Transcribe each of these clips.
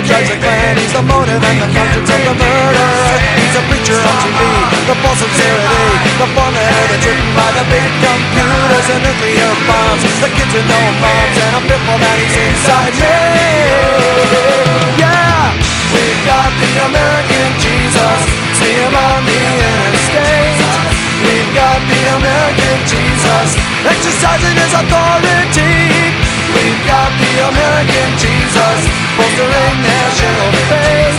the drives the clan. He's the motive and the conscience of the murderer. He's a preacher on TV, the false sincerity, the formula that's written by the big computers and nuclear bombs. The kids with no moms, and I'm fearful that he's inside me. Yeah, we've got the American Jesus, see him on the interstate. We've got the American Jesus, exercising his authority. Got the American Jesus, bolstering national faith.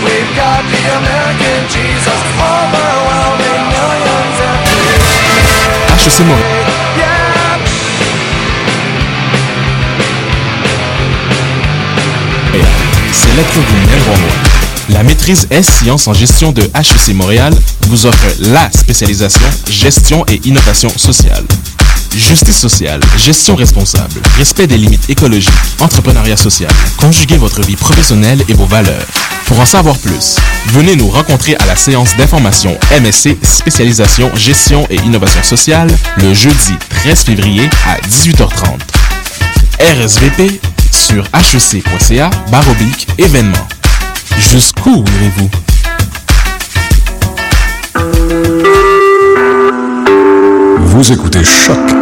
We've got the American Jesus, overwhelming millions and HEC Montréal. C'est lettre du numéro 1. La maîtrise S Sciences en gestion de HEC Montréal vous offre la spécialisation gestion et innovation sociale. Justice sociale, gestion responsable, respect des limites écologiques, entrepreneuriat social. Conjuguez votre vie professionnelle et vos valeurs. Pour en savoir plus, venez nous rencontrer à la séance d'information MSC spécialisation gestion et innovation sociale le jeudi 13 février à 18h30. RSVP sur hec.ca baroblique événement. Jusqu'où irez-vous? Vous écoutez Choc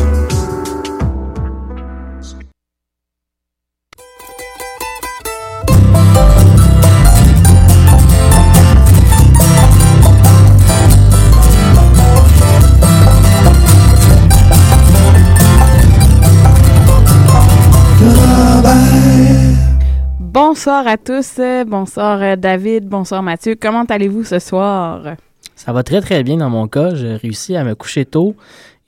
à tous, bonsoir euh, David, bonsoir Mathieu. Comment allez-vous ce soir? Ça va très très bien dans mon cas. J'ai réussi à me coucher tôt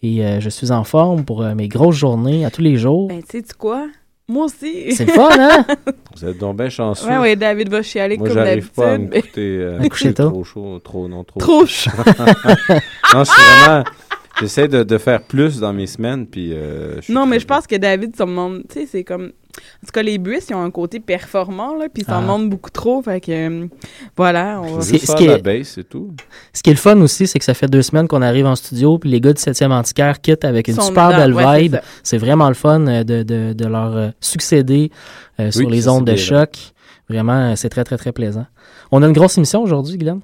et euh, je suis en forme pour euh, mes grosses journées à tous les jours. Ben, tu sais quoi? Moi aussi. C'est le fun, hein? Vous êtes donc bien chanceux. Ouais, ouais, David va chialer Moi, comme j'arrive pas à me d'habitude. coucher, euh, À coucher tôt. trop chaud, trop, non, trop. Trop chaud. non, c'est vraiment. J'essaie de, de faire plus dans mes semaines, puis. euh, Non, mais je pense que David s'en demande, tu sais, c'est comme... En tout cas, les Buis, ils ont un côté performant, là, puis ils s'en Ah. demandent beaucoup trop, fait que... euh, voilà, on va... ce faire qui de la est- bass, c'est tout. Ce qui est le fun aussi, c'est que ça fait deux semaines qu'on arrive en studio, puis les gars du 7e antiquaire quittent avec une super dedans, belle ouais, vibe. C'est vraiment le fun euh, de, de, de leur euh, succéder euh, sur les ondes de choc. Vraiment, c'est très très très plaisant. On a une grosse émission aujourd'hui, Guylaine,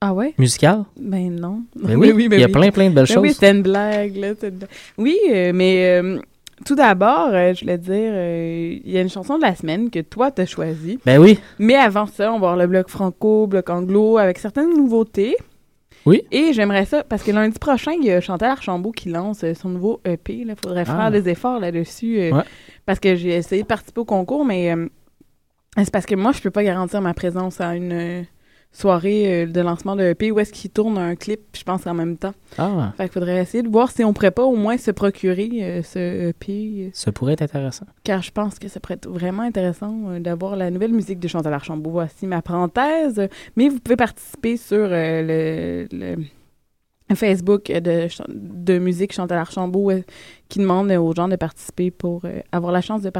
Ah ouais? musicale? Ben non. Ben oui, il y a plein plein de belles Ben oui, choses. c'était une blague, là. c'était une blague. Oui, euh, mais euh, tout d'abord, euh, je voulais dire, euh, il y a une chanson de la semaine que toi, t'as choisie. Ben oui, Mais avant ça, on va voir le bloc franco, bloc anglo, avec certaines nouveautés. Oui. Et j'aimerais ça, parce que lundi prochain, il y a Chantal Archambault qui lance euh, son nouveau EP. Il faudrait faire Ah. des efforts là-dessus. euh, Ouais. Parce que j'ai essayé de participer au concours, mais euh, c'est parce que moi, je peux pas garantir ma présence à une soirée euh, de lancement de EP où est-ce qu'il tourne un clip, je pense, en même temps. ah, Fait qu'il faudrait essayer de voir si on pourrait pas au moins se procurer euh, ce EP, ça pourrait être intéressant. car je pense que ça pourrait être vraiment intéressant euh, d'avoir la nouvelle musique de Chantal Archambault. Voici ma parenthèse. Mais vous pouvez participer sur euh, le, le Facebook de, de musique Chantal Archambault qui demande aux gens de participer pour avoir la chance de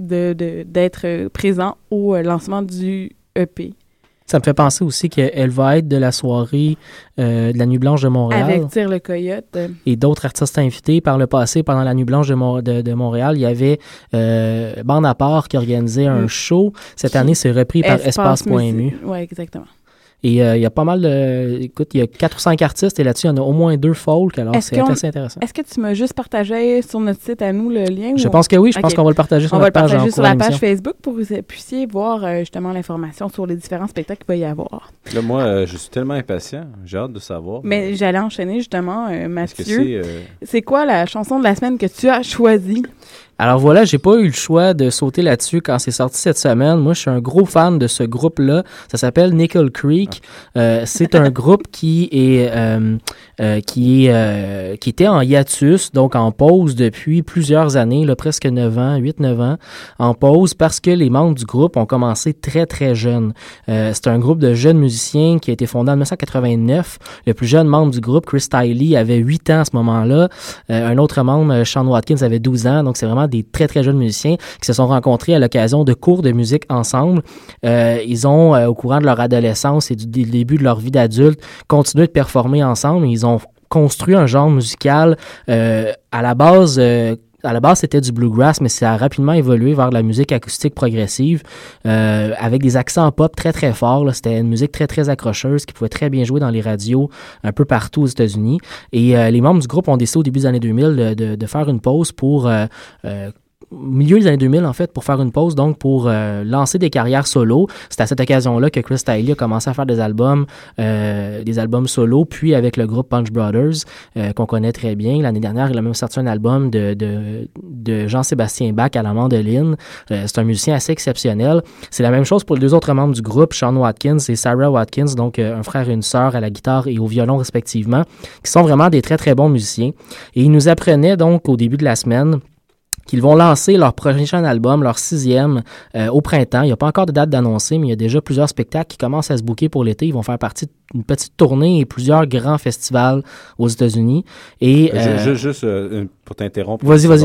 de- de- d'être euh, présent au lancement du EP. Ça me fait penser aussi qu'elle va être de la soirée euh, de la Nuit Blanche de Montréal. Avec Tire le Coyote. et d'autres artistes invités. Par le passé, pendant la Nuit Blanche de, de- de Montréal, il y avait euh, Bande à part qui organisait un Mm. show. Cette Qui- année, c'est repris par Espace.mu. Musique. Ouais, exactement. Et euh, il y a pas mal de... Écoute, il y a quatre ou cinq artistes et là-dessus, il y en a au moins deux folk. Alors, Est-ce c'est assez intéressant. Est-ce que tu m'as juste partagé sur notre site à nous le lien? Je ou- pense que oui. Je pense qu'on va le partager sur On va notre le partager sur la page. Facebook pour que vous puissiez voir euh, justement l'information sur les différents spectacles qu'il va y avoir. Là, moi, euh, je suis tellement impatient. J'ai hâte de savoir. Mais j'allais enchaîner justement, euh, Mathieu. c'est. euh, C'est quoi la chanson de la semaine que tu as choisie? Alors voilà, j'ai pas eu le choix de sauter là-dessus quand c'est sorti cette semaine. Moi, je suis un gros fan de ce groupe-là. Ça s'appelle Nickel Creek. Euh, c'est un groupe qui est euh, euh, qui est euh, qui était en hiatus, donc en pause depuis plusieurs années, là, presque 9 ans, 8-9 ans, en pause parce que les membres du groupe ont commencé très très jeunes. Euh, c'est un groupe de jeunes musiciens qui a été fondé en 1989. Le plus jeune membre du groupe, Chris Tiley, avait 8 ans à ce moment-là. Euh, un autre membre, Sean Watkins, avait 12 ans. Donc c'est vraiment des très très jeunes musiciens qui se sont rencontrés à l'occasion de cours de musique ensemble. Euh, ils ont, euh, au courant de leur adolescence et du dé- début de leur vie d'adulte, continué de performer ensemble. Ils ont construit un genre musical euh, à la base. À la base, c'était du bluegrass, mais ça a rapidement évolué vers de la musique acoustique progressive, euh, avec des accents pop très très forts. C'était une musique très très accrocheuse qui pouvait très bien jouer dans les radios un peu partout aux États-Unis. Et euh, les membres du groupe ont décidé au début des années 2000 de, de- de faire une pause pour euh, euh, milieu des années 2000 en fait pour faire une pause donc pour euh, lancer des carrières solo. C'est à cette occasion-là que Chris Tiley a commencé à faire des albums euh, des albums solo puis avec le groupe Punch Brothers euh, qu'on connaît très bien. L'année dernière il a même sorti un album de, de, Jean-Sébastien Bach à la mandoline c'est un musicien assez exceptionnel. C'est la même chose pour les deux autres membres du groupe Sean Watkins et Sarah Watkins donc un frère et une sœur à la guitare et au violon respectivement qui sont vraiment des très très bons musiciens. Et ils nous apprenaient donc au début de la semaine qu'ils vont lancer leur prochain album, leur sixième, euh, au printemps. Il n'y a pas encore de date d'annoncer, mais il y a déjà plusieurs spectacles qui commencent à se booker pour l'été. Ils vont faire partie d'une petite tournée et plusieurs grands festivals aux États-Unis. Et euh, Juste euh, une- pour t'interrompre. Vas-y, vas-y.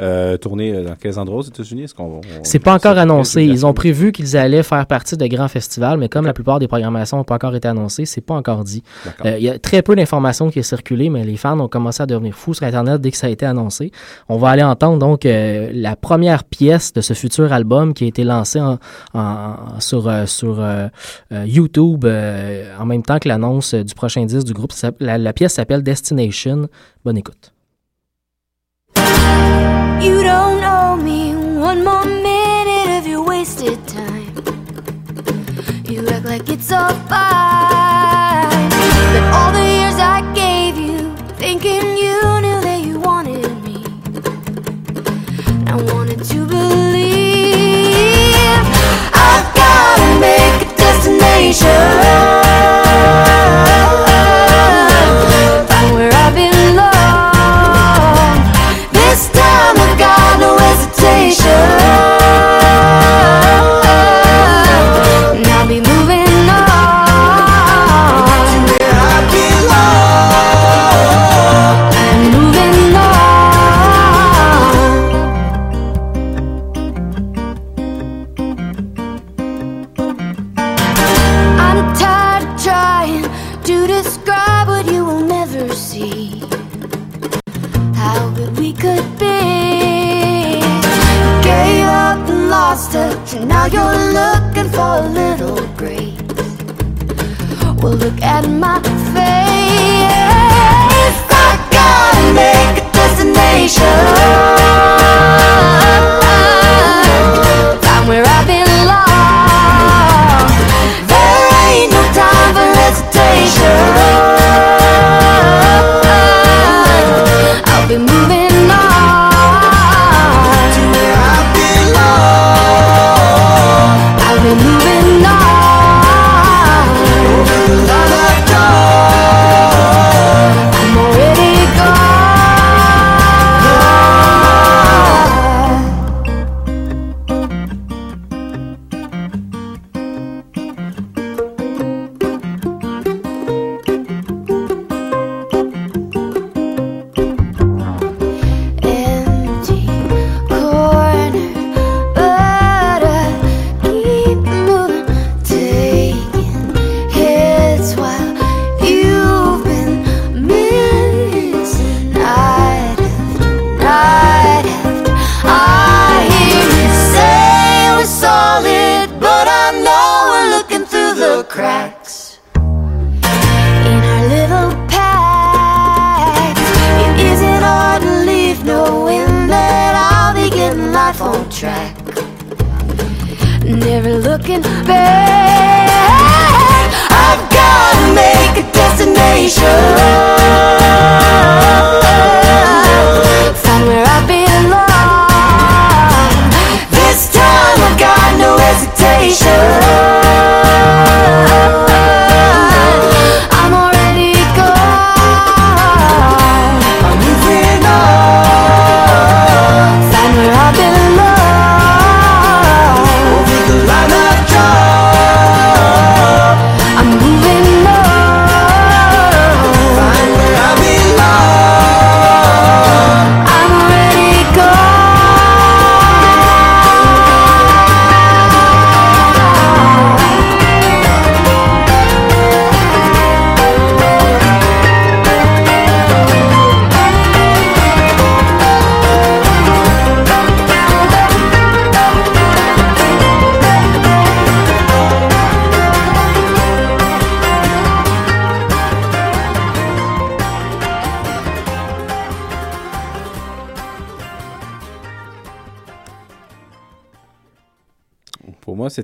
Euh, tourner dans quels endroits aux États-Unis? Est-ce qu'on on- c'est pas encore annoncé. Ils ont prévu qu'ils allaient faire partie de grands festivals, mais comme la plupart des programmations n'ont pas encore été annoncées, c'est pas encore dit. Euh, Il y a très peu d'informations qui est circulé, mais les fans ont commencé à devenir fous sur Internet dès que ça a été annoncé. On va aller entendre donc euh, la première pièce de ce futur album qui a été lancé en, en- sur, euh, sur euh, euh, YouTube euh, en même temps que l'annonce euh, du prochain disque du groupe. La pièce s'appelle Destination. Bonne écoute. You don't owe me one more minute of your wasted time. You act like it's all fine. But all the years I gave you, thinking you knew that you wanted me. I wanted to believe I've gotta make a destination. salvation. Well, look at my face. I gotta make a destination.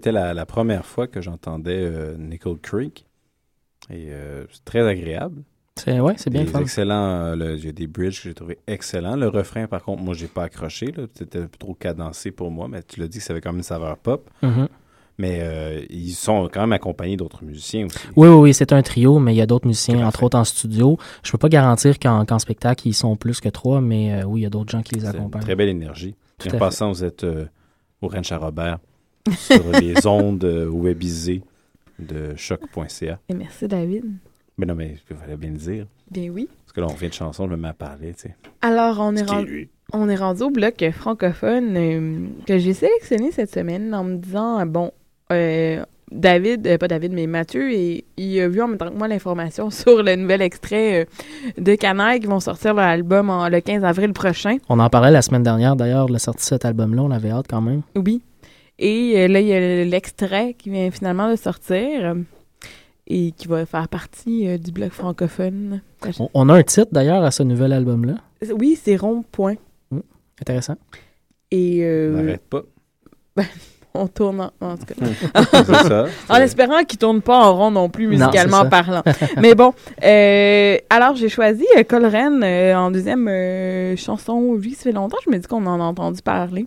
C'était la, la première fois que j'entendais euh, Nickel Creek. Et euh, c'est très agréable. C'est ouais, c'est bien fun. excellents, euh, le- il y a des bridges que j'ai trouvé excellents. Le refrain, par contre, moi, j'ai pas accroché. C'était un peu trop cadencé pour moi, mais tu l'as dit que ça avait quand même une saveur pop. Mhm. Mais euh, ils sont quand même accompagnés d'autres musiciens aussi. Oui, oui, oui, c'est un trio, mais il y a d'autres musiciens, entre autres en studio. Je peux pas garantir qu'en spectacle, ils sont plus que trois, mais euh, oui, il y a d'autres gens qui les une accompagnent. très belle énergie. Tout en fait. passant, vous êtes au Ranch à Robert sur les ondes euh, webisées de choc.ca. Et merci, David. Mais non, mais il fallait bien le dire. Bien oui. Parce que là, on vient de chanson, je me mets à parler, tu sais. Alors, on est, rendu, on est rendu au bloc francophone euh, que j'ai sélectionné cette semaine en me disant, euh, bon, euh, David, euh, pas David, mais Mathieu, et, il a vu en même temps que moi l'information sur le nouvel extrait euh, de Canaille qui vont sortir leur album en- le 15 avril prochain. On en parlait la semaine dernière, d'ailleurs, de la sortie de cet album-là. On avait hâte quand même. Oui. Et euh, là, il y a l'extrait qui vient finalement de sortir et qui va faire partie euh, du bloc francophone. On, on a un titre, d'ailleurs, à ce nouvel album-là. Oui, c'est rond-point. Intéressant. Et On euh, n'arrête pas. on tourne en, en tout cas. C'est ça. En espérant qu'il tourne pas en rond non plus, musicalement parlant. Mais bon, euh, alors j'ai choisi euh, Colren euh, en deuxième euh, chanson. Oui, ça fait longtemps que je me dis qu'on en a entendu parler.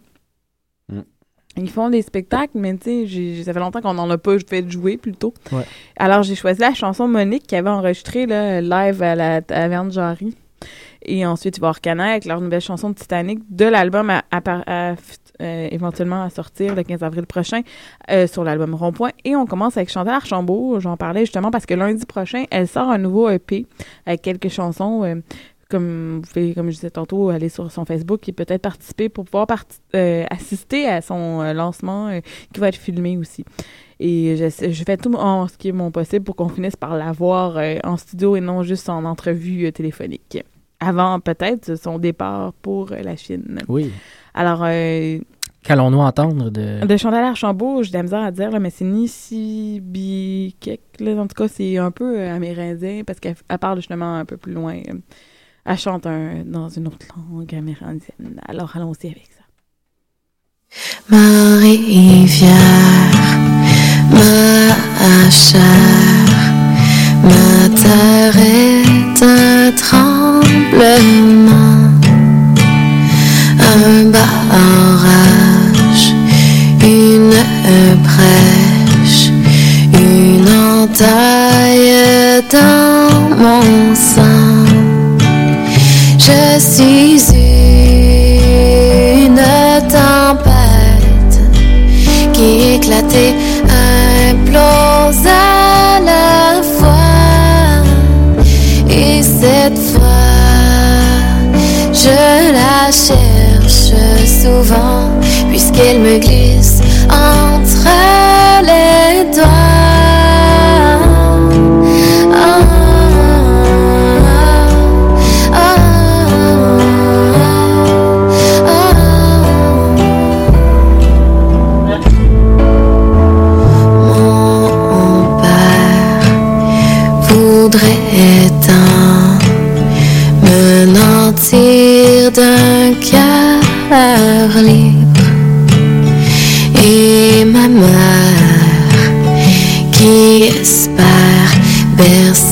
Ils font des spectacles, mais tu sais, ça fait longtemps qu'on n'en a pas fait jouer plutôt. Ouais. Alors j'ai choisi la chanson Monique qui avait enregistré là, live à la taverne Jarry. Et ensuite, il va y avoir Cana avec leur nouvelle chanson de Titanic de l'album à, à- euh, éventuellement à sortir le 15 avril prochain euh, sur l'album Rond-Point. Et on commence avec Chantal Archambault. J'en parlais justement parce que lundi prochain, elle sort un nouveau EP avec quelques chansons. euh, comme vous pouvez, comme je disais tantôt, aller sur son Facebook et peut-être participer pour pouvoir euh, assister à son euh, lancement euh, qui va être filmé aussi. Et je, je fais tout en ce qui est mon possible pour qu'on finisse par la voir euh, en studio et non juste en entrevue téléphonique. Avant peut-être son départ pour la Chine. Oui. Alors, Qu'allons-nous entendre de... de Chantal Archambault, j'ai de la misère à dire, là, mais c'est Nisibikek. En tout cas, c'est un peu amérindien parce qu'elle elle parle justement un peu plus loin. Elle chante un- dans une autre langue amérindienne. Alors, allons-y avec ça. Ma rivière, ma chair, ma terre est un tremblement, un barrage, une brèche, une entaille dans mon sang. Je suis une tempête qui éclate et implose à la fois. Et cette fois, je la cherche souvent puisqu'elle me glisse entre les doigts.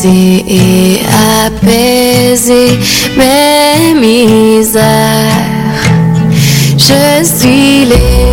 Et apaiser mes misères. Je suis l'écho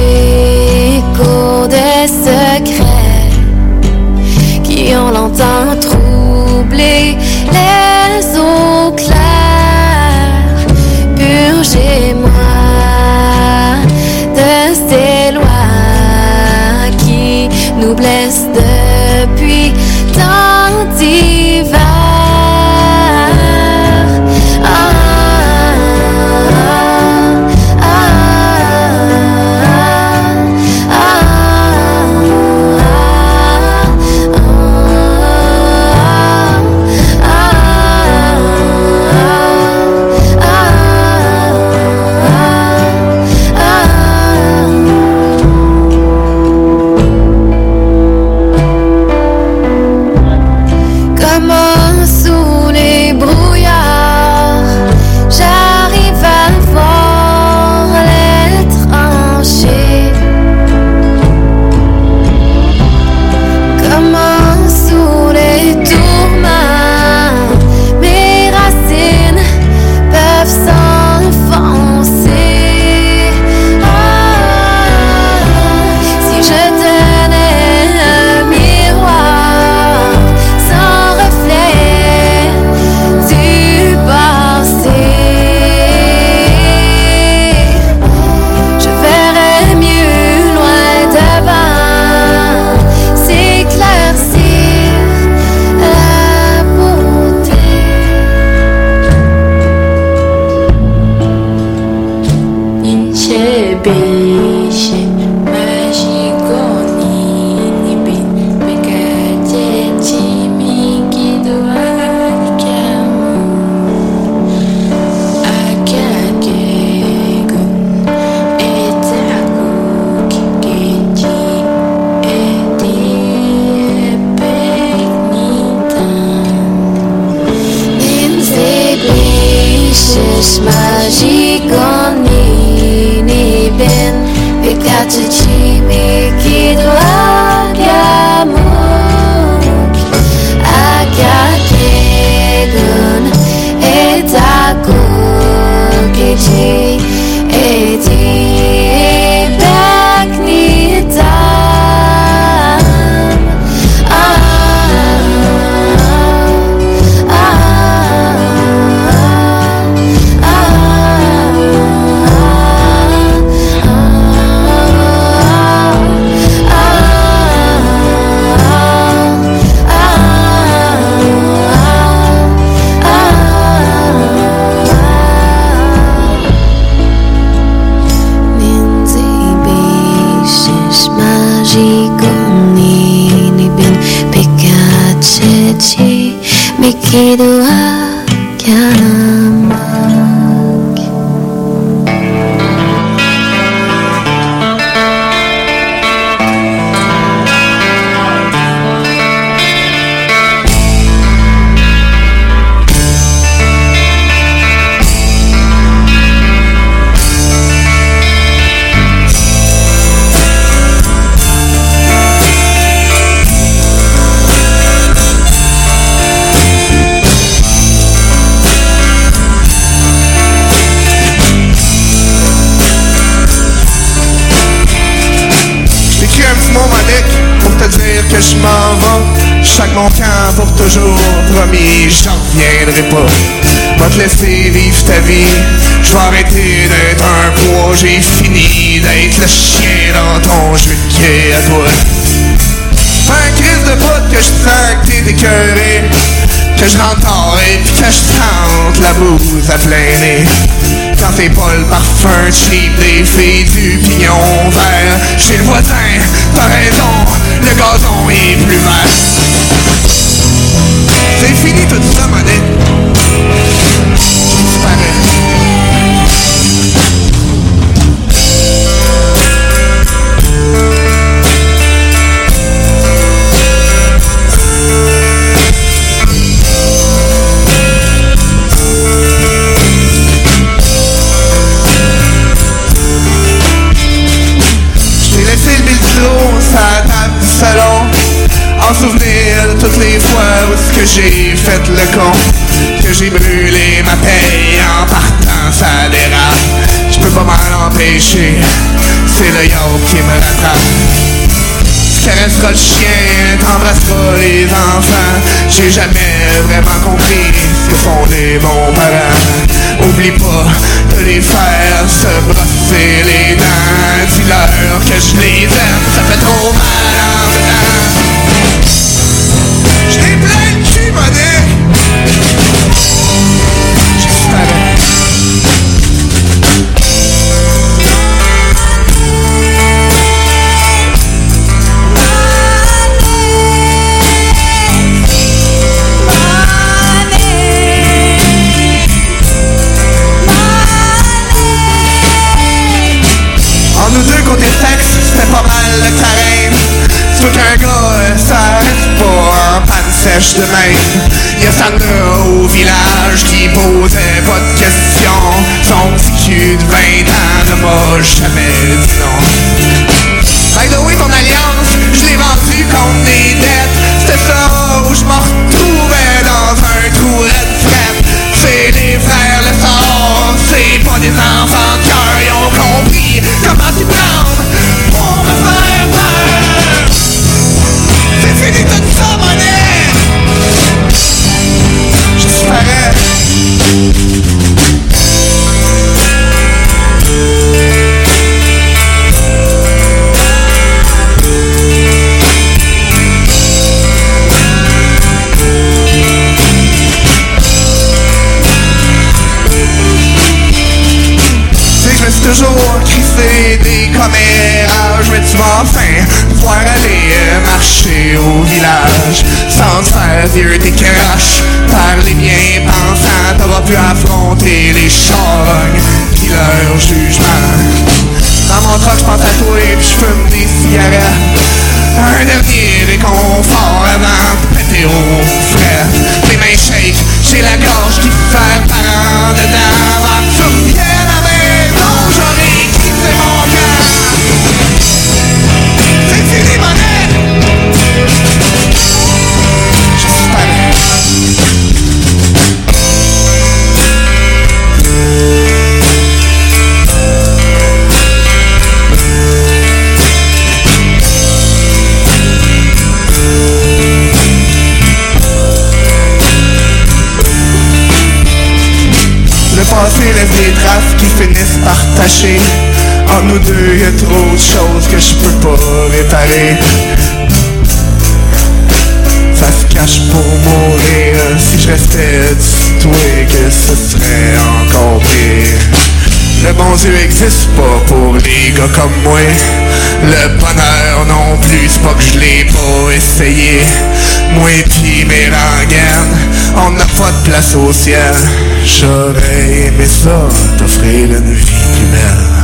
j'ai fait le con, que j'ai brûlé ma paye en partant, ça dérape. Je peux pas m'en empêcher, c'est le yacht qui me rattrape. J'caressera le chien, t'embrasseras les enfants. J'ai jamais vraiment compris ce que font les bons parents. Oublie pas de les faire se brosser les dents. Dis-leur que je les aime, ça fait trop mal en dedans. Je jamais non et les charognes, pis leur jugement. Dans mon truck, je pense à toi et puis je fume L'offenser laisse des traces qui finissent par tâcher. En nous deux, y a trop de choses que je peux pas réparer. Ça se cache pour mourir. Si je restais et que ce serait encore pire. Le bon Dieu existe pas pour les gars comme moi. Le bonheur non plus, c'est pas que je l'ai pas essayé. Moi pis mes rengaines on n'a pas de place au ciel. J'aurais aimé ça, t'offrir une vie plus belle.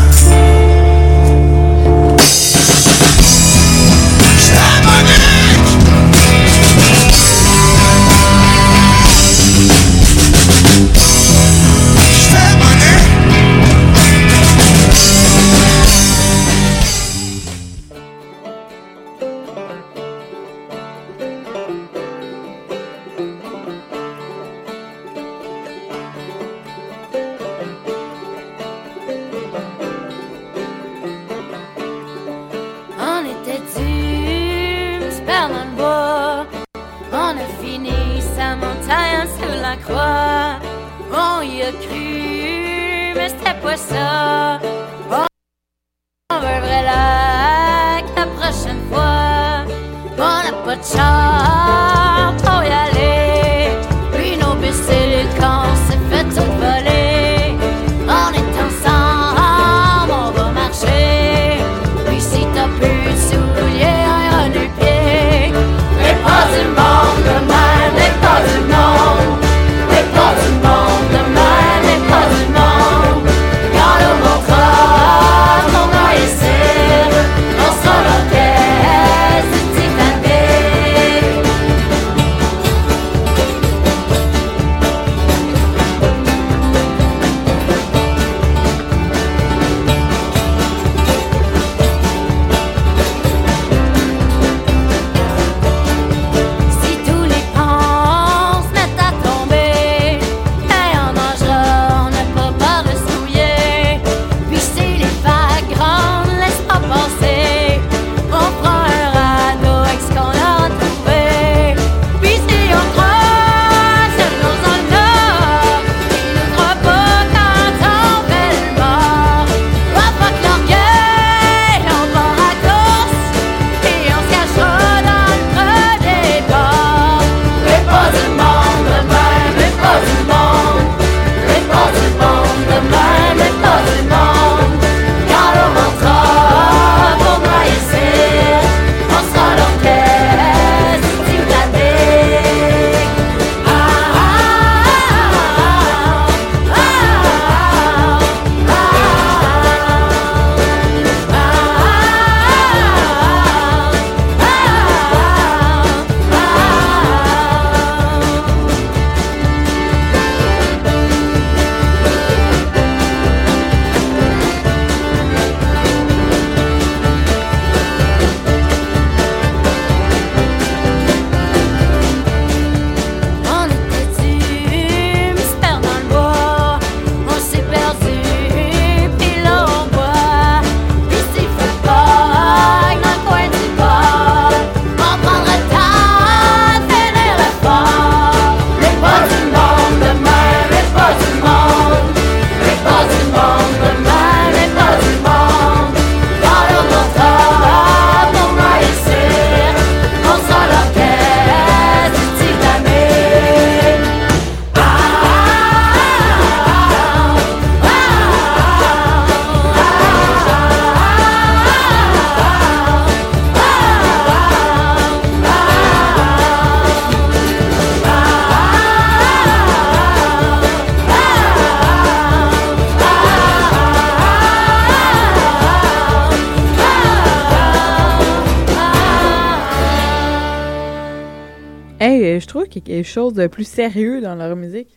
Chose de plus sérieux dans leur musique?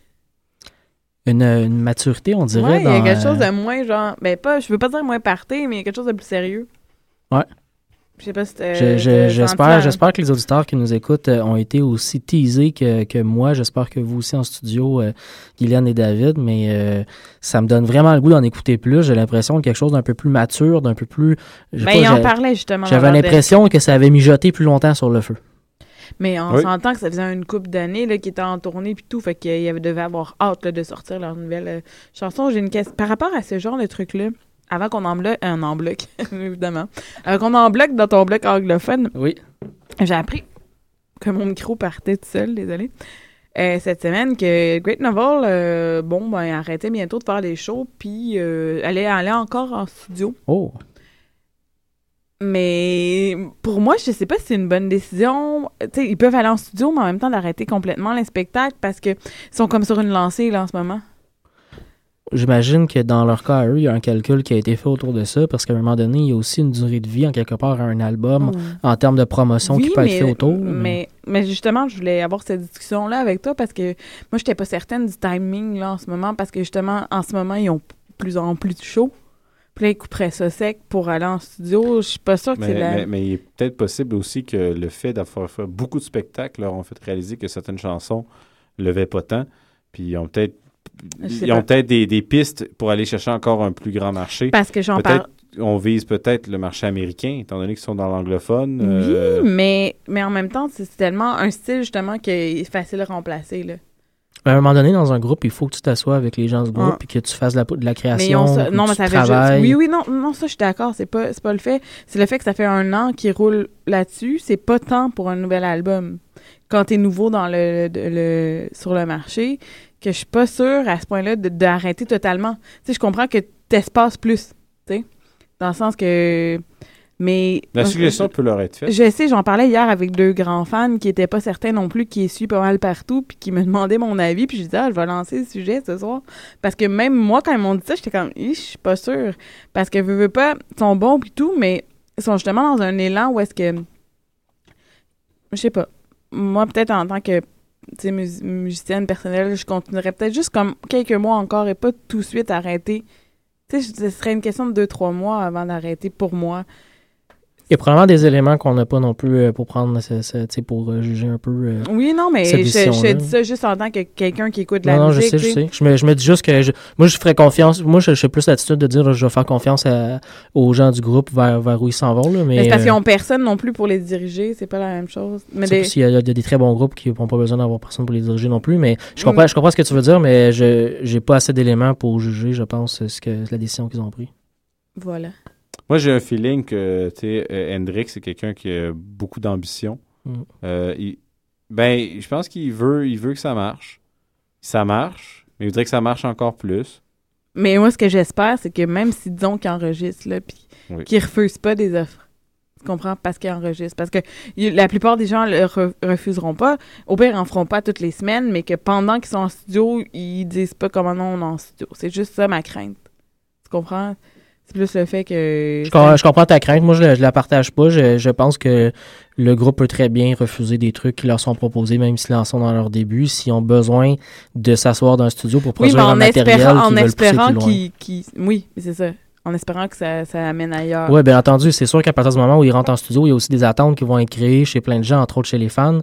Une, une maturité, on dirait. Ouais, il y a quelque chose euh, de moins genre. Ben, pas, je veux pas dire moins parté, mais il y a quelque chose de plus sérieux. Ouais. Je sais pas si Je- je- J'espère j'espère que les auditeurs qui nous écoutent euh, ont été aussi teasés que, que moi. J'espère que vous aussi en studio, euh, Guylaine et David. Mais euh, ça me donne vraiment le goût d'en écouter plus. J'ai l'impression de quelque chose d'un peu plus mature, d'un peu plus. je sais Ben, pas, il en parlait justement. J'avais l'impression que ça avait mijoté plus longtemps sur le feu. Mais on Oui. s'entend que ça faisait une couple d'années qu'ils étaient en tournée puis tout, fait qu'ils devaient avoir hâte là, de sortir leur nouvelle euh, chanson. J'ai une question par rapport à ce genre de truc-là. Avant qu'on en bloque, euh, en bloque, évidemment. Avant qu'on en bloque dans ton bloc anglophone, Oui. j'ai appris que mon micro partait tout seul, désolé. Euh, cette semaine que Great Novel, euh, bon, ben, arrêtait bientôt de faire des shows, puis euh, allait, allait encore en studio. Oh. Mais pour moi, je sais pas si c'est une bonne décision. Tu sais, ils peuvent aller en studio, mais en même temps d'arrêter complètement les spectacles parce que ils sont comme sur une lancée là en ce moment. J'imagine que dans leur cas, à eux, il y a un calcul qui a été fait autour de ça, parce qu'à un moment donné, il y a aussi une durée de vie, en quelque part, à un album, en termes de promotion qui peut mais, être fait autour. Mais, mais justement, je voulais avoir cette discussion-là avec toi parce que moi, j'étais pas certaine du timing là en ce moment parce que justement, en ce moment, ils ont plus en plus de show. Puis là, ils couperaient ça sec pour aller en studio. Je suis pas sûre que c'est la... mais- mais il est peut-être possible aussi que le fait d'avoir fait beaucoup de spectacles leur ont fait réaliser que certaines chansons ne levaient pas tant. Puis ils ont peut-être ils ont peut-être des, des pistes pour aller chercher encore un plus grand marché. Parce que j'en parle. on vise peut-être le marché américain, étant donné qu'ils sont dans l'anglophone. euh, Oui, mais, mais en même temps, c'est c'est tellement un style justement qui est facile à remplacer. Là. À un moment donné, dans un groupe, il faut que tu t'assoies avec les gens du groupe Ah. et que tu fasses de la, de la Mais création. que non, mais ça fait travailles. juste. Oui, oui, non, non, ça, je suis d'accord. C'est pas, pas le fait. C'est le fait que ça fait un an qu'ils roulent là-dessus. C'est pas tant pour un nouvel album. Quand t'es nouveau dans le, le, sur le marché, que je suis pas sûre à ce point-là d'arrêter totalement. Tu sais, je comprends que t'espaces plus. Tu sais, dans le sens que. Mais. La suggestion peut leur être faite. Je sais, j'en parlais hier avec deux grands fans qui étaient pas certains non plus, qui suivent pas mal partout, puis qui me demandaient mon avis, puis je disais, ah, je vais lancer le sujet ce soir. Parce que même moi, quand ils m'ont dit ça, j'étais comme, je suis pas sûre. Parce que, veux, veux pas, ils sont bons puis tout, mais ils sont justement dans un élan où est-ce que. Je sais pas. Moi, peut-être en tant que mus- musicienne personnelle, je continuerais peut-être juste comme quelques mois encore et pas tout de suite arrêter. Tu sais, ce serait une question de deux, trois mois avant d'arrêter pour moi. Il y a probablement des éléments qu'on n'a pas non plus euh, pour prendre, ce- pour euh, juger un peu. euh, Oui, non, mais cette je, je te décision-là. dis ça juste en tant que quelqu'un qui écoute de la non, non, je musique. sais, je sais. Je me, je me dis juste que je- moi, je ferais confiance. Moi, je, suis plus l'attitude de dire je vais faire confiance à- aux gens du groupe vers, vers où ils s'en vont. Là, mais Mais c'est parce euh, qu'ils n'ont personne non plus pour les diriger, c'est pas la même chose. Mais Sauf des- s'il y a, il y a des très bons groupes qui n'ont pas besoin d'avoir personne pour les diriger non plus. Mais je Mm. comprends, je comprends ce que tu veux dire, mais je j'ai pas assez d'éléments pour juger, je pense, ce que la décision qu'ils ont prise. Voilà. Moi, j'ai un feeling que, tu sais, euh, Hendrix, c'est quelqu'un qui a beaucoup d'ambition. Mm. Euh, il- ben, je pense qu'il veut, il veut que ça marche. Ça marche, mais il voudrait que ça marche encore plus. Mais moi, ce que j'espère, c'est que même si, disons, qu'ils enregistrent, là, puis Oui. qu'ils refusent pas des offres. Tu comprends? Parce qu'ils enregistrent. Parce que y- la plupart des gens le re- refuseront pas. Au pire, ils en feront pas toutes les semaines, mais que pendant qu'ils sont en studio, ils disent pas comment non, on est en studio. C'est juste ça ma crainte. Tu comprends? C'est plus le fait que. Je, com- je comprends ta crainte. Moi, je, la- je la partage pas. Je, je pense que le groupe peut très bien refuser des trucs qui leur sont proposés, même s'ils en sont dans leur début, s'ils ont besoin de s'asseoir dans un studio pour Oui, produire mais un en matériel espérant, en espérant plus loin. qu'ils. qu'ils- Oui, c'est ça. En espérant que ça, ça amène ailleurs. Oui, bien entendu, c'est sûr qu'à partir du moment où ils rentrent en studio, il y a aussi des attentes qui vont être créées chez plein de gens, entre autres chez les fans.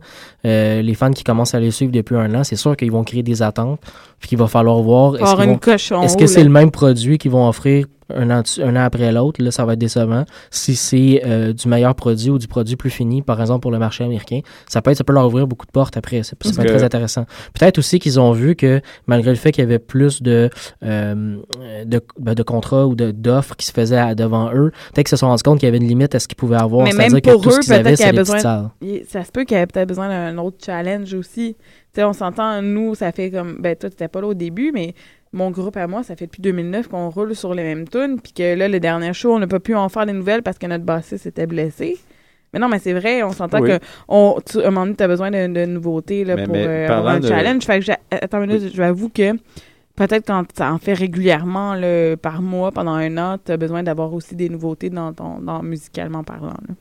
Euh, les fans qui commencent à les suivre depuis un an, c'est sûr qu'ils vont créer des attentes, puis qu'il va falloir voir est-ce est-ce haut, que c'est le même produit qu'ils vont offrir un an, dessus- un an après l'autre. Là, ça va être décevant. Si c'est euh, du meilleur produit ou du produit plus fini, par exemple pour le marché américain, ça peut être, ça peut leur ouvrir beaucoup de portes après. Peut être que- très intéressant. Peut-être aussi qu'ils ont vu que malgré le fait qu'il y avait plus de euh, de, ben, de contrats ou d'offres qui se faisaient à- devant eux, peut-être qu'ils se sont rendus compte qu'il y avait une limite à ce qu'ils pouvaient avoir. Mais C'est-à-dire même que pour tout ce eux, qu'ils avaient, petites besoin- Ça se peut qu'il y ait peut-être besoin d'un autre challenge aussi. Tu sais, on s'entend, nous, ça fait comme. Ben, toi, t'étais pas là au début, mais mon groupe à moi, ça fait depuis 2009 qu'on roule sur les mêmes tunes, puis que là, le dernier show, on n'a pas pu en faire des nouvelles parce que notre bassiste était blessé. Mais non, mais c'est vrai, on s'entend Oui. que on, tu, à un moment donné, t'as besoin de, de nouveautés là, Mais- pour mais euh, avoir un de- challenge. Fait que attends une minute, je vais avouer que peut-être quand ça en fait régulièrement là, par mois pendant un an, t'as besoin d'avoir aussi des nouveautés dans ton dans musicalement parlant. là.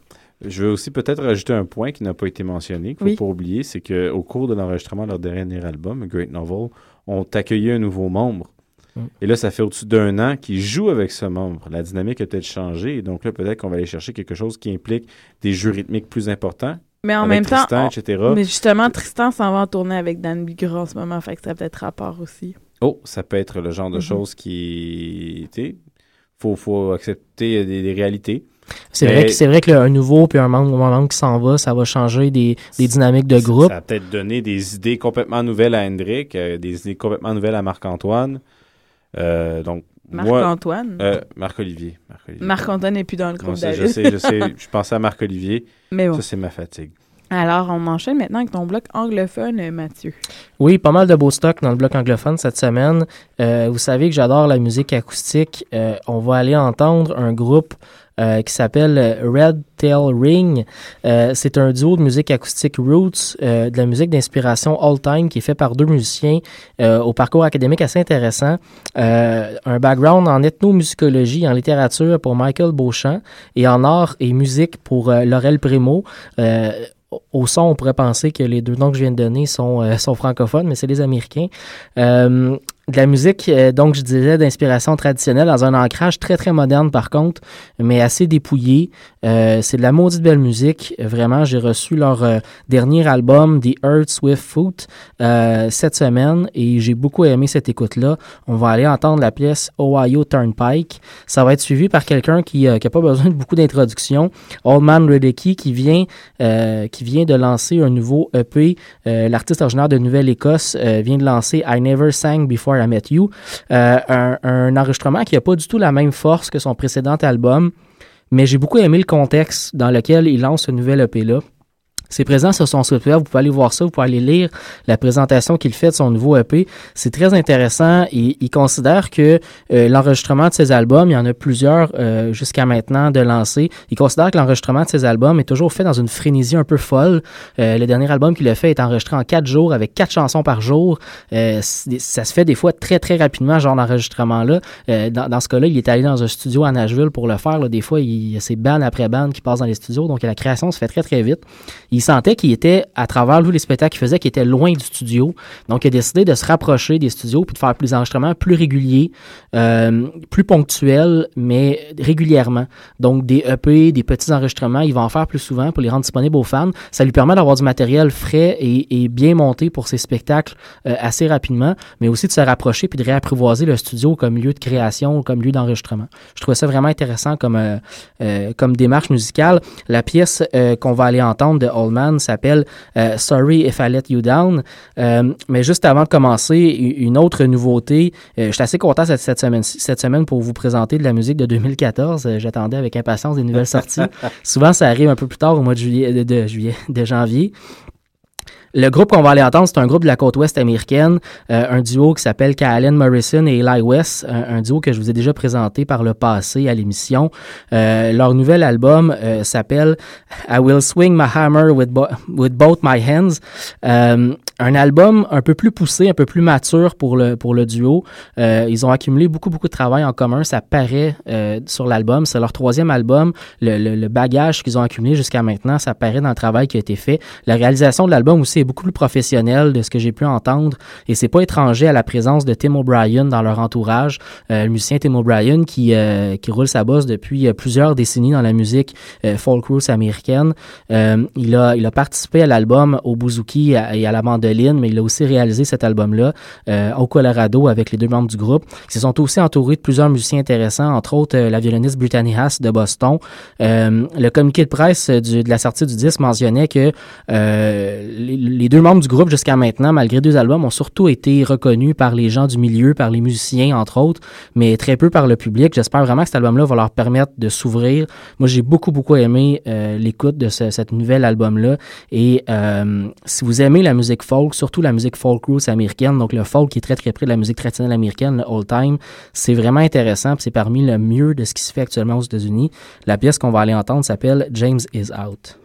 Je veux aussi peut-être rajouter un point qui n'a pas été mentionné, qu'il ne Oui. faut pas oublier, c'est qu'au cours de l'enregistrement de leur dernier album, Great Novel, ont accueilli un nouveau membre. Mm. Et là, ça fait au-dessus d'un an qu'ils jouent avec ce membre. La dynamique a peut-être changé. Et donc là, peut-être qu'on va aller chercher quelque chose qui implique des jeux rythmiques plus importants. Mais en avec même temps, on- etc. Mais justement, Tristan s'en va en tournée avec Dan Bigra en ce moment, fait que ça a peut-être rapport aussi. Oh, ça peut être le genre de Mhm. choses qui... tu sais, faut, faut accepter des, des réalités. C'est vrai, que- c'est vrai qu'un nouveau puis un membre, un membre qui s'en va, ça va changer des, des dynamiques de groupe. Ça a peut-être donné des idées complètement nouvelles à Hendrik, euh, des idées complètement nouvelles à Marc-Antoine. Euh, donc, moi... Marc-Antoine? Euh, Marc-Olivier. Marc-Olivier. Marc-Antoine n'est plus dans le groupe ça, je sais, je sais. Je pensais à Marc-Olivier. Mais bon. Ça, c'est ma fatigue. Alors, on enchaîne maintenant avec ton bloc anglophone, euh, Mathieu. Oui, pas mal de beaux stocks dans le bloc anglophone cette semaine. Euh, vous savez que j'adore la musique acoustique. Euh, on va aller entendre un groupe euh, qui s'appelle euh, Red Tail Ring. Euh, c'est un duo de musique acoustique roots, euh, de la musique d'inspiration all-time qui est fait par deux musiciens euh, au parcours académique assez intéressant. Euh, un background en ethnomusicologie, en littérature pour Michael Beauchamp et en art et musique pour Laurel Primo. Au son, on pourrait penser que les deux noms que je viens de donner sont, euh, sont francophones, mais c'est les Américains. Euh, de la musique, euh, donc je disais, d'inspiration traditionnelle, dans un ancrage très très moderne par contre, mais assez dépouillé. Euh, c'est de la maudite belle musique. Vraiment, j'ai reçu leur euh, dernier album, The Earth Swift Foot, cette semaine et j'ai beaucoup aimé cette écoute-là. On va aller entendre la pièce Ohio Turnpike. Ça va être suivi par quelqu'un qui n'a pas besoin de beaucoup d'introduction, Old Man Reddicky, qui vient, qui vient de lancer un nouveau EP. L'artiste originaire de Nouvelle-Écosse vient de lancer I Never Sang Before I Met You, Euh, un, un enregistrement qui n'a pas du tout la même force que son précédent album, mais j'ai beaucoup aimé le contexte dans lequel il lance ce nouvel EP-là. C'est présent sur son site web, vous pouvez aller voir ça, vous pouvez aller lire la présentation qu'il fait de son nouveau EP. C'est très intéressant et il considère que euh, l'enregistrement de ses albums, il y en a plusieurs euh, jusqu'à maintenant de lancer, il considère que l'enregistrement de ses albums est toujours fait dans une frénésie un peu folle. Euh, le dernier album qu'il a fait est enregistré en quatre jours avec quatre chansons par jour. Euh, ça se fait des fois très très rapidement, genre d'enregistrement-là. Euh, dans, dans ce cas-là, il est allé dans un studio à Nashville pour le faire. là. Des fois, il, c'est band après band qui passe dans les studios, donc la création se fait très très vite. Il sentait qu'il était, à travers tous les spectacles qu'il faisait, qu'il était loin du studio. Donc, il a décidé de se rapprocher des studios puis de faire plus d'enregistrements plus réguliers, euh, plus ponctuels, mais régulièrement. Donc, des EP, des petits enregistrements, il va en faire plus souvent pour les rendre disponibles aux fans. Ça lui permet d'avoir du matériel frais et, bien monté pour ses spectacles euh, assez rapidement, mais aussi de se rapprocher puis de réapprivoiser le studio comme lieu de création, comme lieu d'enregistrement. Je trouvais ça vraiment intéressant comme, euh, comme démarche musicale. La pièce qu'on va aller entendre de S'appelle euh, Sorry If I Let You Down. Euh, mais juste avant de commencer, une autre nouveauté. Euh, je suis assez content cette, cette semaine, cette semaine pour vous présenter de la musique de 2014. Euh, J'attendais avec impatience des nouvelles sorties. Souvent, ça arrive un peu plus tard au mois de juillet, de, de juillet, de janvier. Le groupe qu'on va aller entendre, c'est un groupe de la côte ouest américaine, euh, un duo qui s'appelle Kaalen Morrison et Eli West, un, duo que je vous ai déjà présenté par le passé à l'émission. Euh, leur nouvel album euh, s'appelle I Will Swing My Hammer with, with Both My Hands. Un album un peu plus poussé, un peu plus mature pour le, pour le duo. Euh, ils ont accumulé beaucoup, beaucoup de travail en commun. Ça paraît euh, sur l'album. C'est leur troisième album. Le, le- le bagage qu'ils ont accumulé jusqu'à maintenant, ça paraît dans le travail qui a été fait. La réalisation de l'album aussi est beaucoup plus professionnelle de ce que j'ai pu entendre. Et c'est pas étranger à la présence de Tim O'Brien dans leur entourage. Euh, le musicien Tim O'Brien qui, euh, qui roule sa bosse depuis euh, plusieurs décennies dans la musique euh, folk roots américaine. Il, a, il a participé à l'album au bouzouki et à la mandoline, mais il a aussi réalisé cet album-là euh, au Colorado avec les deux membres du groupe. Ils se sont aussi entourés de plusieurs musiciens intéressants, entre autres euh, la violoniste Brittany Haas de Boston. Euh, le communiqué de presse de la sortie du disque mentionnait que les, deux membres du groupe jusqu'à maintenant, malgré deux albums, ont surtout été reconnus par les gens du milieu, par les musiciens, entre autres, mais très peu par le public. J'espère vraiment que cet album-là va leur permettre de s'ouvrir. Moi, j'ai beaucoup, beaucoup aimé l'écoute de ce, cet nouvel album-là. Et si vous aimez la musique surtout la musique folk roots américaine, donc le folk qui est très, très près de la musique traditionnelle américaine, le old time, c'est vraiment intéressant. C'est parmi le mieux de ce qui se fait actuellement aux États-Unis. La pièce qu'on va aller entendre s'appelle James is Out.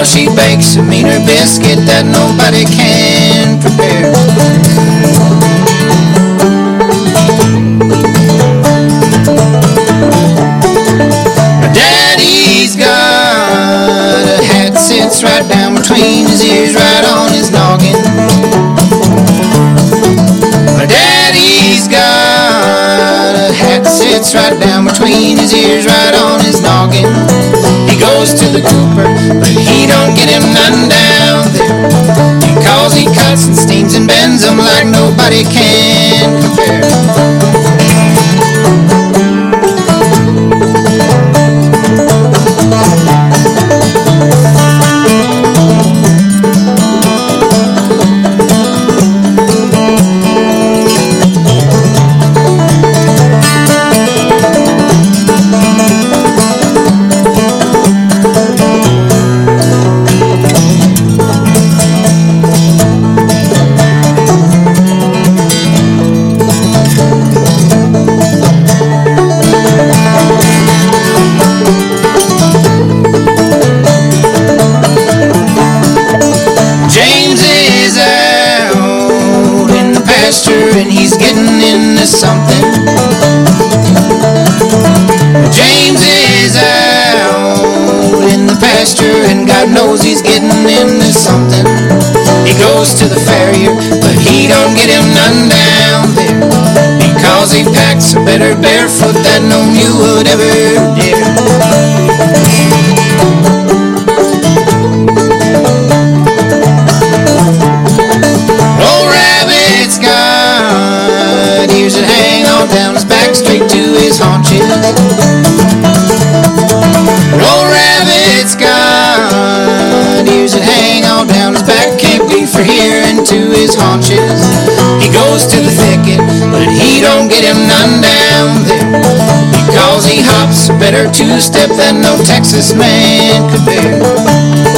how she bakes a meaner biscuit that nobody can prepare. Daddy's got a hat sits right down between his ears, right on his noggin. Daddy's got a hat sits right down between his ears, right on his noggin. He goes to the handsome like nobody can compare. better two-step than no Texas man could bear.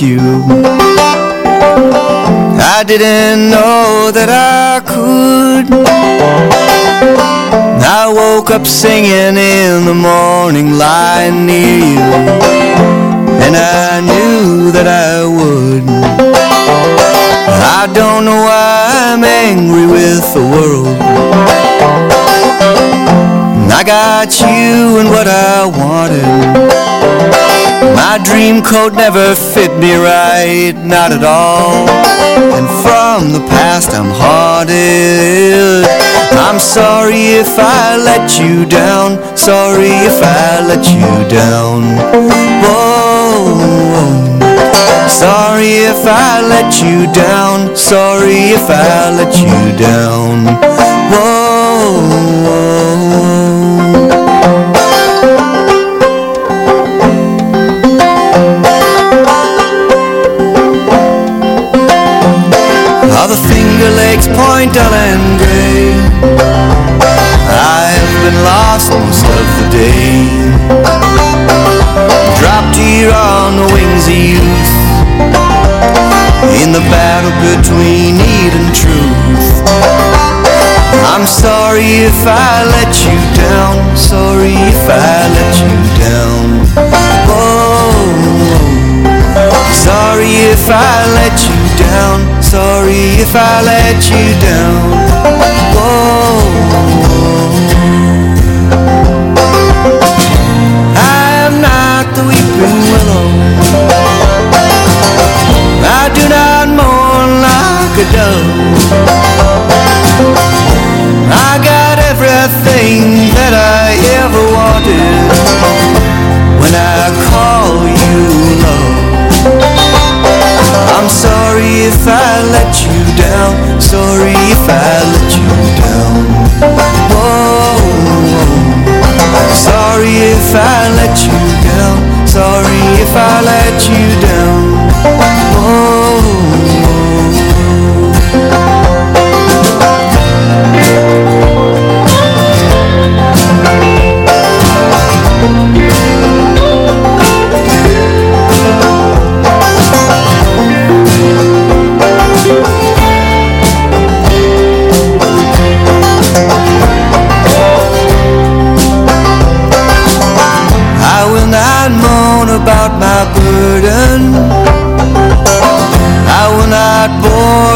You. I didn't know that I could. I woke up singing in the morning, lying near you, and I knew that I would. I don't know why I'm angry with the world. I got you and what I wanted. My dream coat never fit me right, not at all. And from the past I'm haunted. I'm sorry if I let you down. Sorry if I let you down. Whoa. Sorry if I let you down. Sorry if I let you down. Whoa. Point and gray. I've been lost most of the day. Dropped here on the wings of youth. In the battle between need and truth. I'm sorry if I let you down. Sorry if I let you down. Oh, sorry if I let you down. Sorry if I let you down. Whoa. I am not the weeping willow. I do not mourn like a dove. I got everything that I ever wanted when I call you love. I'm sorry if I down. Sorry if I let you down. Whoa. Sorry if I let you down. Sorry if I let you down. Whoa.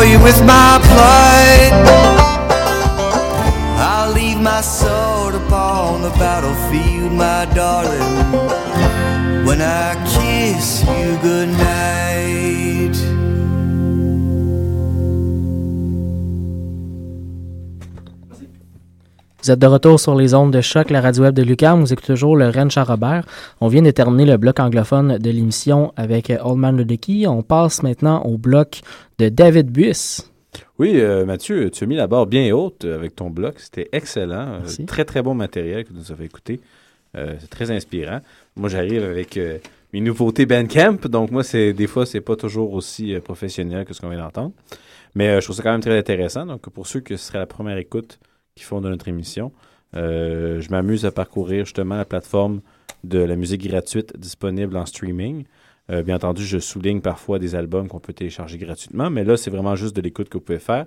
You with my Vous êtes de retour sur les ondes de choc, la radio web de Lucam. Vous écoutez toujours le Ren Robert. On vient de terminer le bloc anglophone de l'émission avec euh, Old Man Ludicky. On passe maintenant au bloc de David Buis. Oui, euh, Mathieu, tu as mis la barre bien haute avec ton bloc. C'était excellent. Euh, très, très bon matériel que nous avais écouté. Euh, c'est très inspirant. Moi, j'arrive avec mes nouveautés Bandcamp. Donc, moi, c'est des fois, c'est pas toujours aussi professionnel que ce qu'on vient d'entendre. Mais je trouve ça quand même très intéressant. Donc, pour ceux que ce serait la première écoute qu'ils font de notre émission, euh, je m'amuse à parcourir justement la plateforme de la musique gratuite disponible en streaming. Euh, bien entendu, je souligne parfois des albums qu'on peut télécharger gratuitement, mais là, c'est vraiment juste de l'écoute que vous pouvez faire.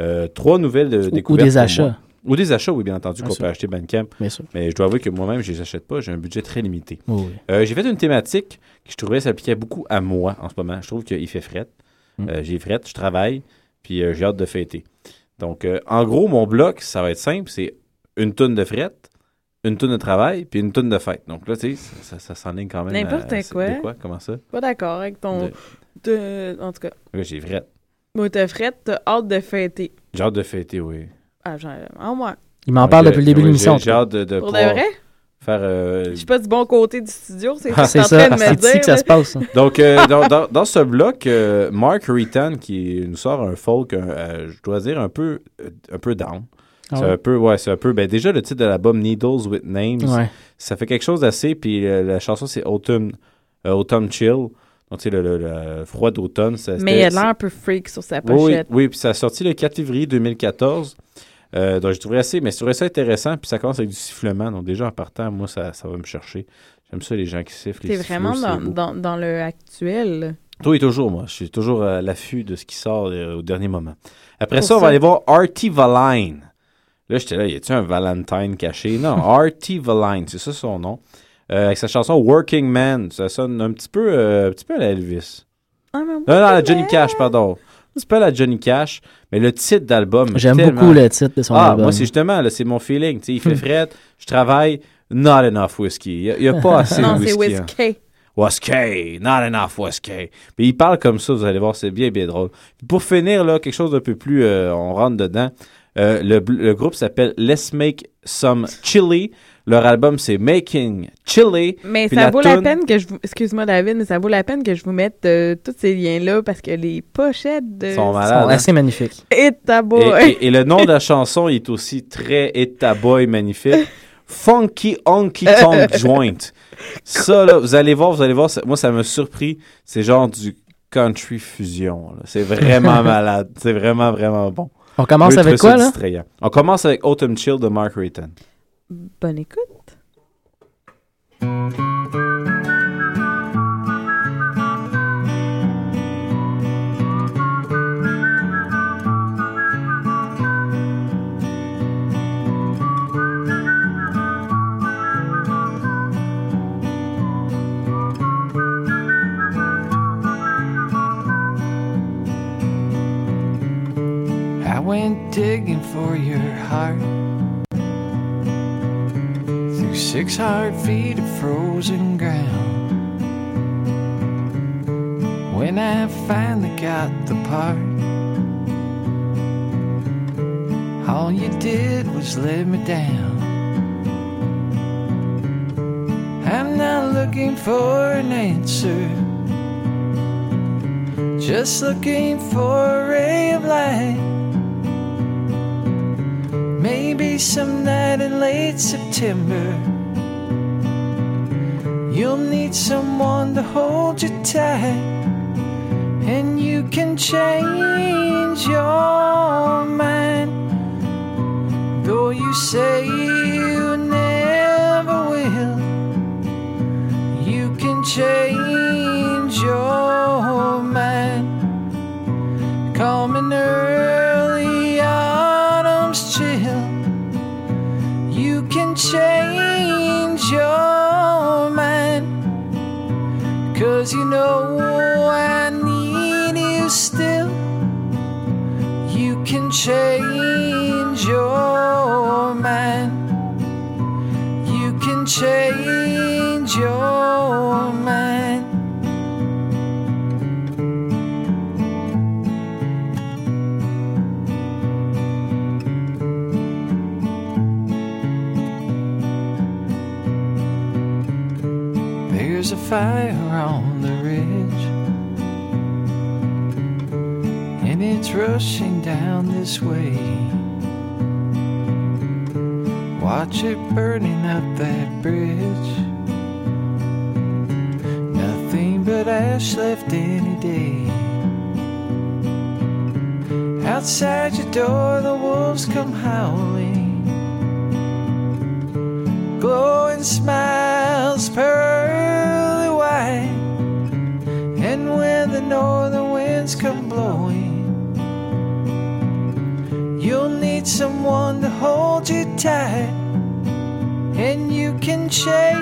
Euh, trois nouvelles de, Ou- ou des achats. Ou des achats, oui, bien entendu, qu'on peut acheter Bandcamp. Bien sûr. Mais je dois avouer que moi-même, je les achète pas. J'ai un budget très limité. Oui. Euh, j'ai fait une thématique que je trouvais s'appliquait beaucoup à moi en ce moment. Je trouve qu'il fait fret. Mm. Euh, j'ai fret, je travaille, puis j'ai hâte de fêter. Donc, euh, en gros, mon bloc, ça va être simple. C'est une tonne de fret, une tonne de travail, puis une tonne de fête. Donc là, tu sais, ça, ça, ça s'enligne quand même. N'importe quoi. quoi? Comment ça? Pas d'accord avec ton. De- de- En tout cas, Là, j'ai fret. moi, t'as frette, t'as hâte de fêter. J'ai hâte de fêter, oui. Ah, genre, en moi. Il m'en parle depuis le début de oui, l'émission. J'ai hâte de, de Pour de vrai? Faire... euh, Je suis pas du bon côté du studio, c'est Ah, ça que c'est t'es en ça. train de me C'est dire. ici que ça se passe. Donc, euh, dans, dans- dans ce bloc, euh, Mark Ritan qui nous sort un folk, un- euh, je dois dire, un peu, un peu down. Ah c'est ouais? un peu, ouais, c'est un peu. Ben déjà, le titre de l'album Needles with Names, Ouais. ça fait quelque chose d'assez. Puis euh, la chanson, c'est Autumn, euh, Autumn Chill. Donc, tu sais, le, le- le froid d'automne. Mais il a l'air un peu freak sur sa oui, oui, pochette. oui, puis ça a sorti le 4 février 2014. Euh, donc, je trouverais assez, mais je trouverais ça intéressant. Puis ça commence avec du sifflement. Donc, déjà, en partant, moi, ça, ça va me chercher. J'aime ça, les gens qui sifflent. Les vraiment dans, dans, dans le actuel? Oui, toujours, moi. Je suis toujours à l'affût de ce qui sort euh, au dernier moment. Après Pour ça, on va aller voir Artie Valine. Là, j'étais là, y a-tu un Valentine caché? Non, Artie Valine, c'est ça son nom. Euh, avec sa chanson Working Man. Ça sonne un petit peu, euh, un petit peu à la Elvis. Ah, Non, non, la Johnny Cash, pardon. Peu à la Johnny Cash, mais le titre d'album. J'aime tellement- beaucoup le titre de son ah, album. moi, c'est justement, là, c'est mon feeling. Tu sais, il fait fret, je travaille, not enough whiskey. Il n'y a, pas assez Non, de c'est whisky. hein. Whiskey. Whiskey, not enough whiskey. Mais il parle comme ça, vous allez voir, c'est bien, bien drôle. Puis pour finir, là, quelque chose d'un peu plus, euh, on rentre dedans. Euh, le, le groupe s'appelle Let's Make Some Chili. Leur album, c'est Making Chili. Mais ça la vaut la peine que je vous... Excuse-moi, David, mais ça vaut la peine que je vous mette euh, tous ces liens-là parce que les pochettes de... Sont Ils malades. sont hein? assez magnifiques. Et. Et, et- et le nom de la chanson est aussi très Eta Boy magnifique. Funky Honky Tonk Joint. Ça, là, vous allez voir, vous allez voir, ça- moi, ça m'a surpris. C'est genre du country fusion. C'est vraiment malade. C'est vraiment, vraiment bon. On commence avec quoi, là? distrayant. On commence avec Autumn Chill de Mark Rayton. Bonne écoute. Six hard feet of frozen ground. When I finally got the part, all you did was let me down. I'm not looking for an answer. Just looking for a ray of light. Maybe some night in late September, you'll need someone to hold you tight, and you can change your mind. Though you say It burning up that bridge. Nothing but ash left any day. Outside your door, the wolves come howling glowing smiles, pearly white. And when the northern winds come blowing, you'll need someone to hold you tight. And you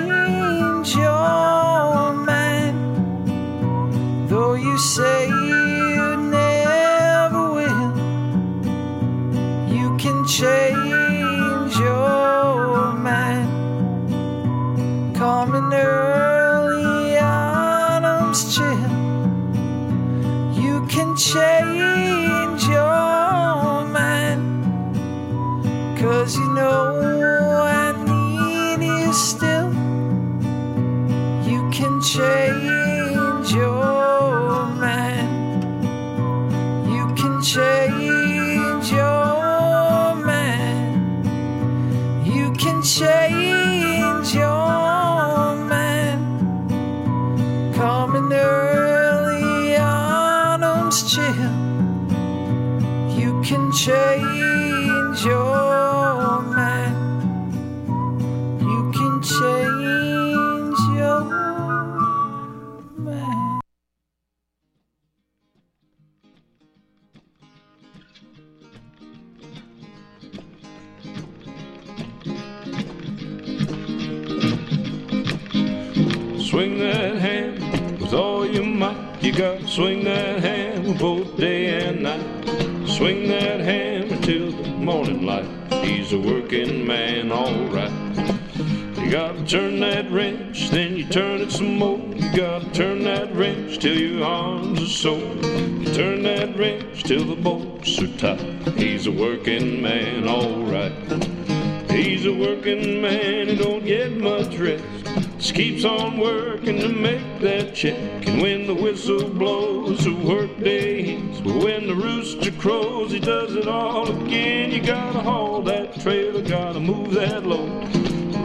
working to make that check. And when the whistle blows, the workday ends. But when the rooster crows, he does it all again. You gotta haul that trailer, gotta move that load.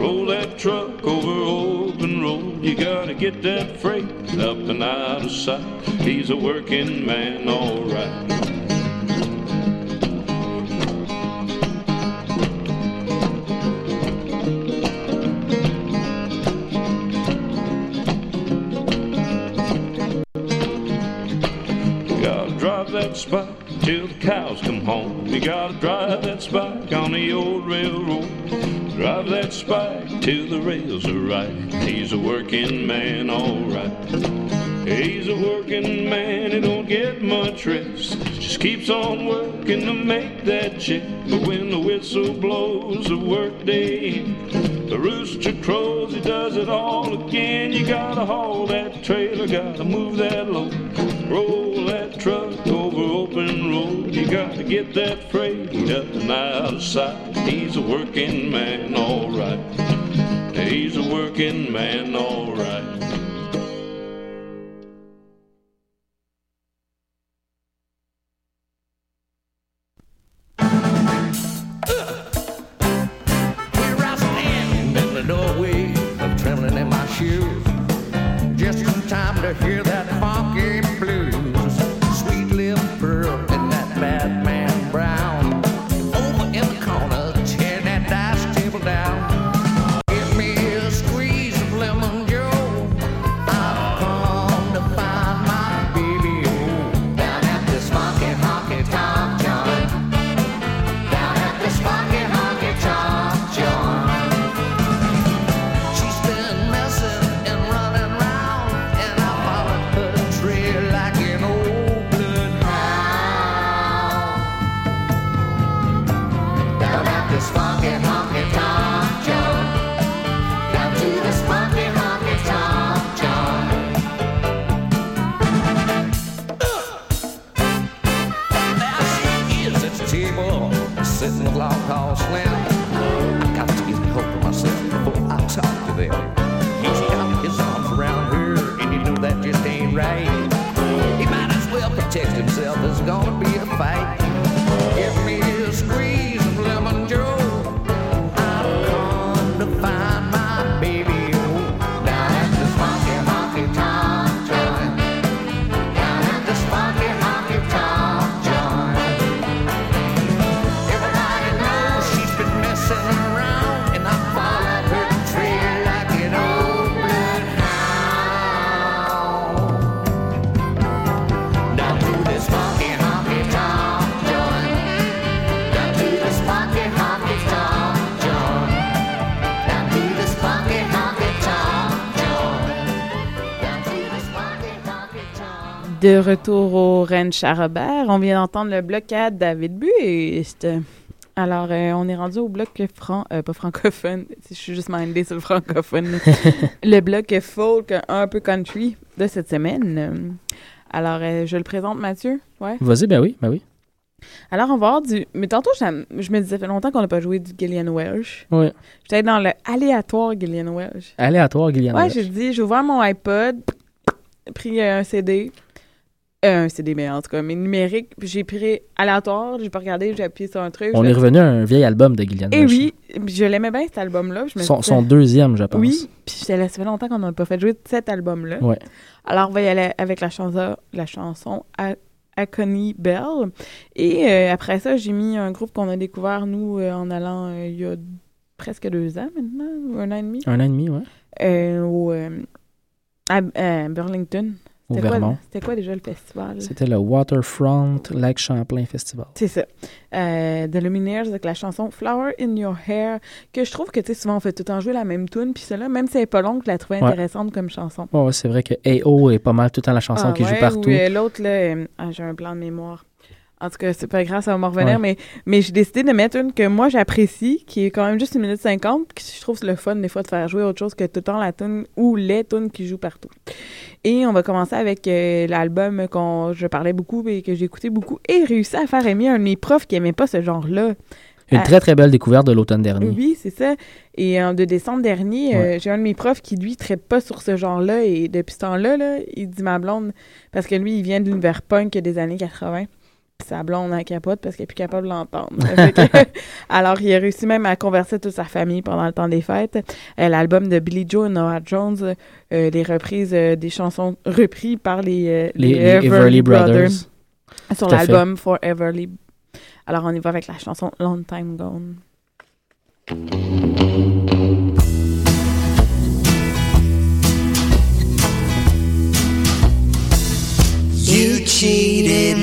Roll that truck over open road. You gotta get that freight up and out of sight. He's a working man, alright. Working to make that check. But when the whistle blows, the workday. The rooster crows, he does it all again. You gotta haul that trailer, gotta move that De retour au Ranch à Robert, on vient d'entendre le bloc à David Buist. Alors, euh, on est rendu au bloc franc, euh, pas francophone, je suis juste mindée sur le francophone. le bloc folk un peu country de cette semaine. Alors, euh, je le présente, Mathieu. Ouais. Vas-y, ben oui, ben oui. Alors, on va avoir du. Mais tantôt, je me disais, ça fait longtemps qu'on n'a pas joué du Gillian Welsh. Ouais. J'étais dans le aléatoire Gillian Welsh. Aléatoire, Guyliane. Ouais, j'ai dit, j'ai ouvert mon iPod, pris euh, un CD. Euh, un CD, mais en tout cas, mais numérique. J'ai pris aléatoire, j'ai pas regardé, j'ai appuyé sur un truc. On est revenu à un vieil album de Guyliane Et Welch. oui, puis je l'aimais bien cet album-là. puis Je me Son, disais- son deuxième, je pense. Oui, puis j'étais là, ça fait longtemps qu'on n'a pas fait jouer cet album-là. Ouais. Alors, on va y aller avec la chanson, la chanson A- Acony Bell. Et euh, après ça, j'ai mis un groupe qu'on a découvert, nous, euh, en allant euh, il y a presque deux ans maintenant, ou un an et demi, Un an et demi, ouais. euh, au, euh, à, à Burlington. Au C'était quoi, Vermont. c'était quoi déjà le festival? C'était le Waterfront Lake Champlain Festival. C'est ça. Euh, The Lumineers avec la chanson Flower in Your Hair, que je trouve que, tu sais, souvent on fait tout le temps jouer la même tune, puis celle-là, même si elle est pas longue, je la trouvais Ouais. intéressante comme chanson. Ouais, ouais, c'est vrai que AO est pas mal tout le temps la chanson Ah qui joue ouais, partout. ou, euh, L'autre, là, euh, ah, j'ai un blanc de mémoire. En tout cas, c'est pas grave, ça va me revenir, Ouais. mais, mais j'ai décidé de mettre une que moi j'apprécie, qui est quand même juste une minute cinquante, que je trouve le fun des fois de faire jouer autre chose que tout le temps la tune ou les tunes qui jouent partout. Et on va commencer avec euh, l'album qu'on je parlais beaucoup et que j'ai écouté beaucoup et réussi à faire aimer un de mes profs qui aimait pas ce genre-là. Une Ah, très très belle découverte de l'automne dernier. oui, c'est ça. Et en de décembre dernier, euh, j'ai un de mes profs qui, lui, traite pas sur ce genre-là. Et depuis ce temps-là, là, il dit ma blonde, parce que lui, il vient de l'univers punk des années 80. Puis sa blonde en capote parce qu'elle est plus capable de l'entendre. Alors, il a réussi même à converser toute sa famille pendant le temps des fêtes. Euh, L'album de Billy Joe et Noah Jones, euh, les reprises euh, des chansons reprises par les, euh, Les, les Everly Brothers. sur à fait. l'album Foreverly. Alors, on y va avec la chanson Long Time Gone. You cheated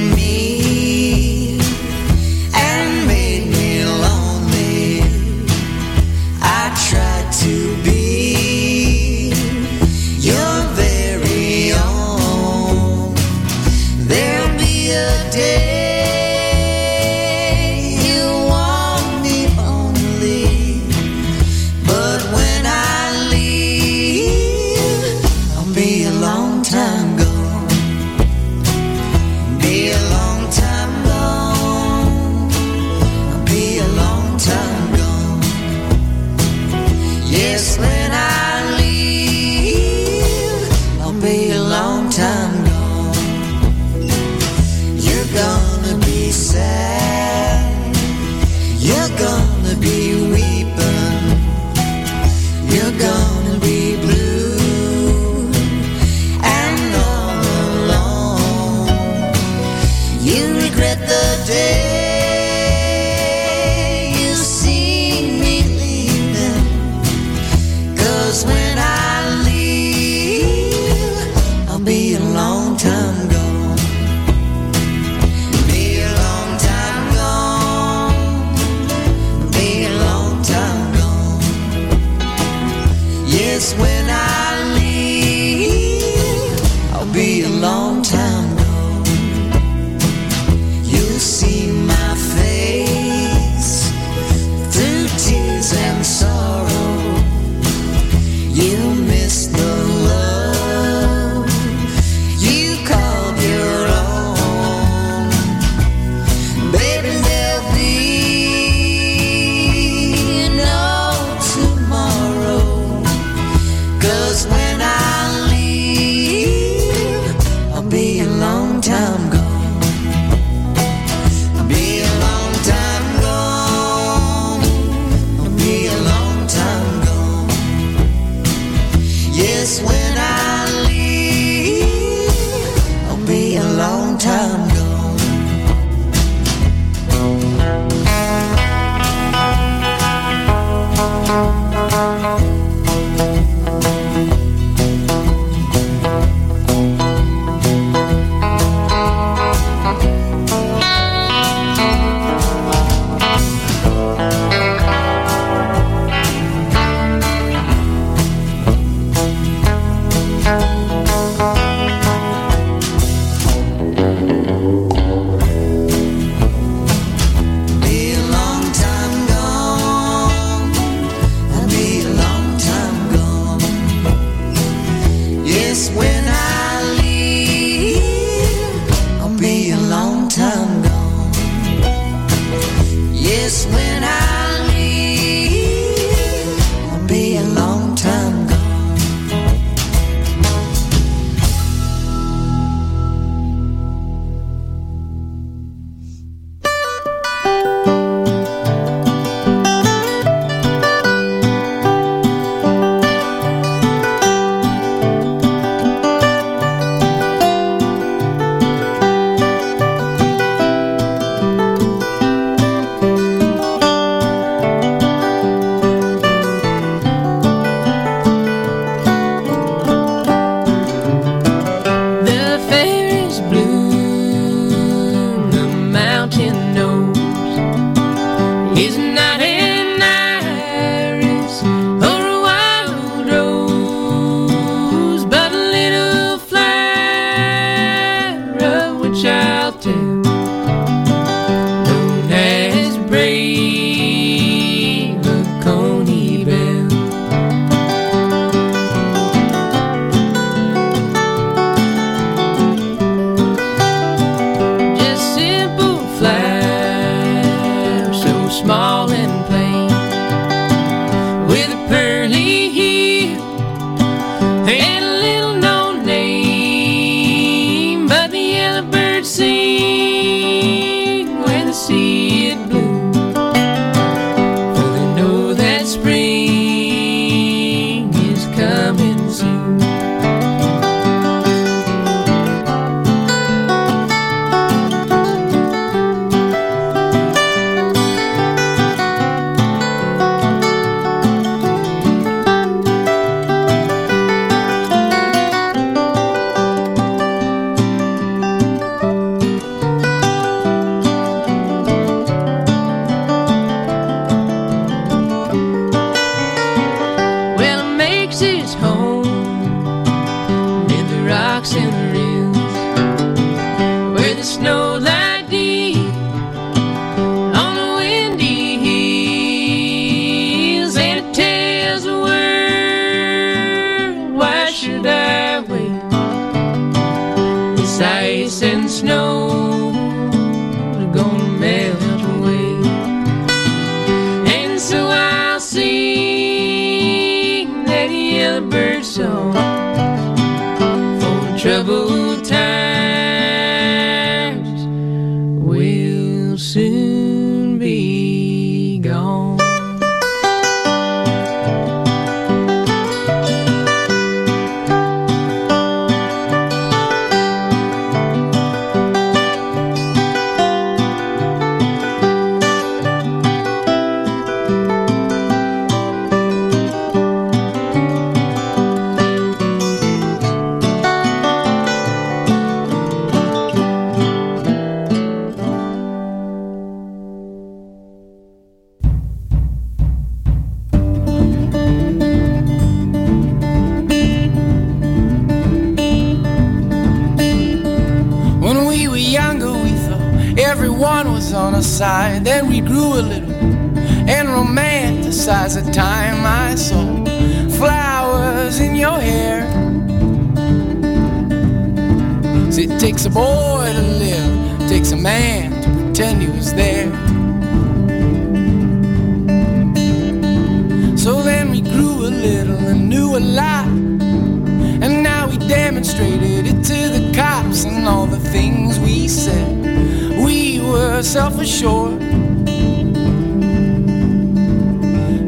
said. We were self assured.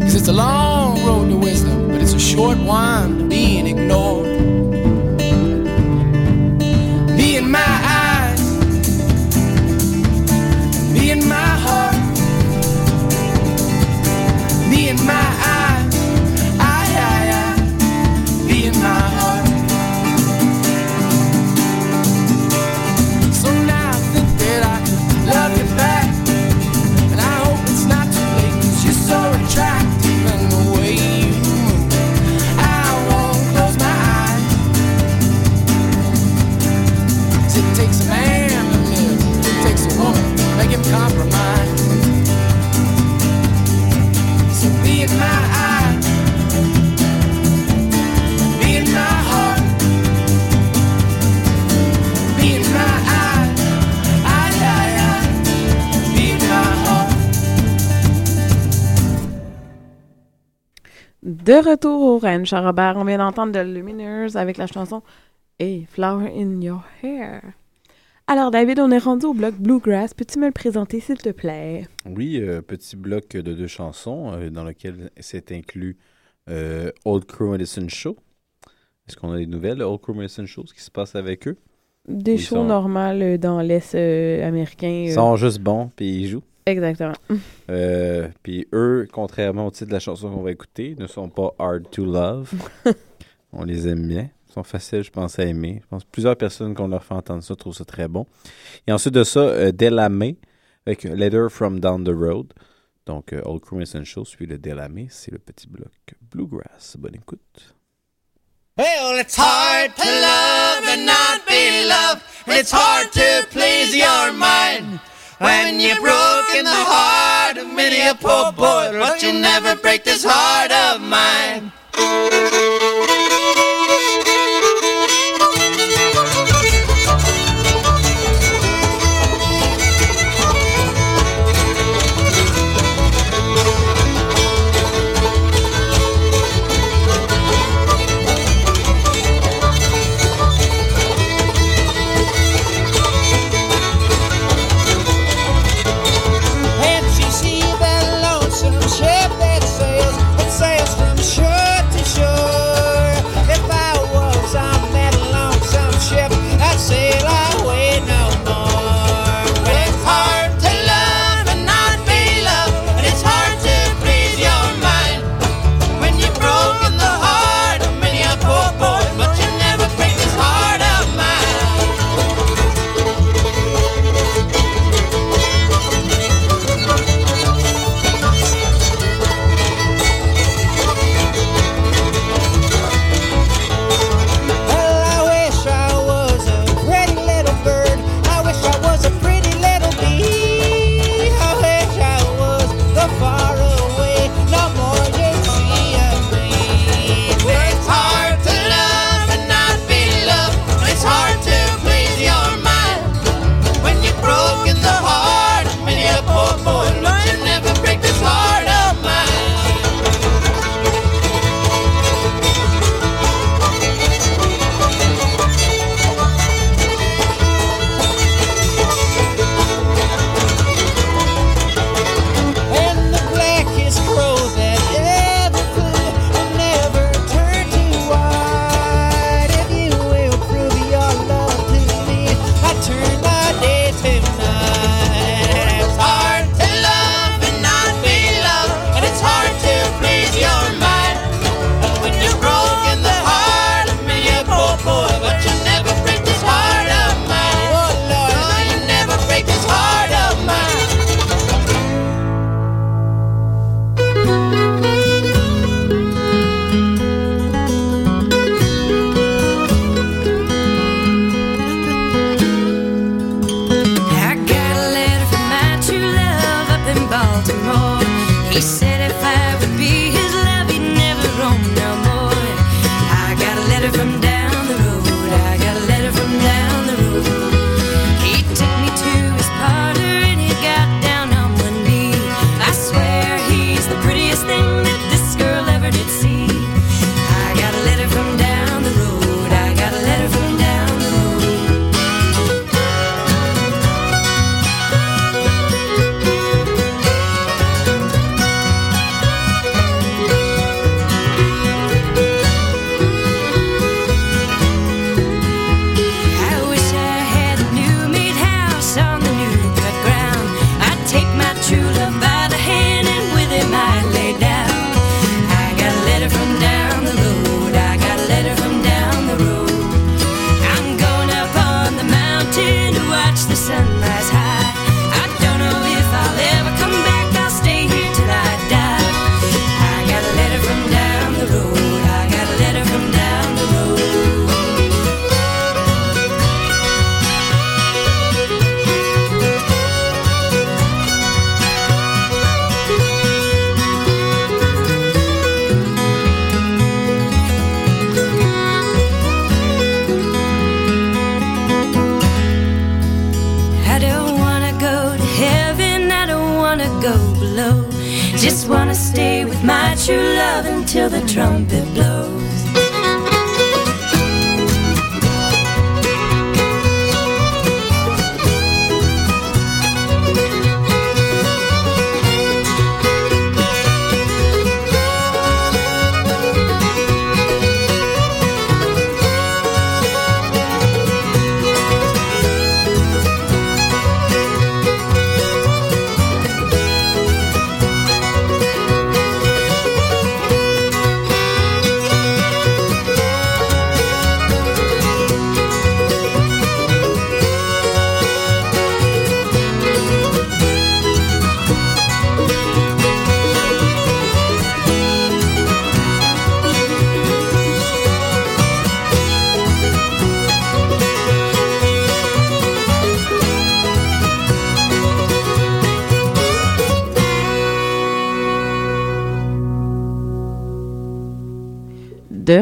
Cause it's a long road to wisdom, but it's a short one to being ignored. De retour au ranch à Robert, on vient d'entendre The Lumineers avec la chanson Hey, Flower in Your Hair. Alors, David, on est rendu au bloc Bluegrass. Peux-tu me le présenter, s'il te plaît? Oui, euh, petit bloc de deux chansons euh, dans lequel s'est inclus euh, Old Crew Medicine Show. Est-ce qu'on a des nouvelles, Old Crew Medicine Show, ce qui se passe avec eux? Des Ils shows sont- normales dans l'Est américain. Ils sont juste bons, puis ils jouent. Exactement. Euh, puis eux, contrairement au titre de la chanson qu'on va écouter, ne sont pas hard to love. On les aime bien. Ils sont faciles, je pense, à aimer. Je pense que plusieurs personnes qu'on leur fait entendre ça trouvent ça très bon. Et ensuite de ça, euh, Delamay avec Letter from Down the Road. Donc, euh, Old Crew Medicine Show suit le Delamay. C'est le petit bloc Bluegrass. Bonne écoute. Well, it's hard to love and not be loved. And it's hard to please your mind. When you're broken the heart of many a poor boy, but you'll never break this heart of mine.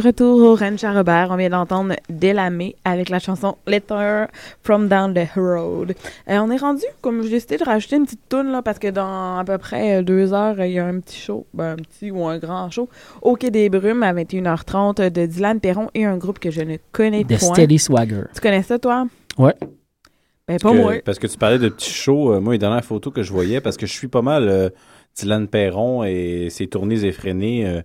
Retour au Ranch à Robert, on vient d'entendre Delamé avec la chanson Letter from Down the Road. Euh, on est rendu, comme j'ai décidé de rajouter une petite toune là, parce que dans à peu près euh, deux heures, il y a un petit show, ben, un petit ou un grand show, au Quai des Brumes à 21h30 de Dylan Perron et un groupe que je ne connais The point. Steady Swagger. Tu connais ça, toi? Ouais. Ben, pas Que- moi. Parce que tu parlais de petits shows. euh, moi, les dernières photos que je voyais, parce que je suis pas mal euh, Dylan Perron et ses tournées effrénées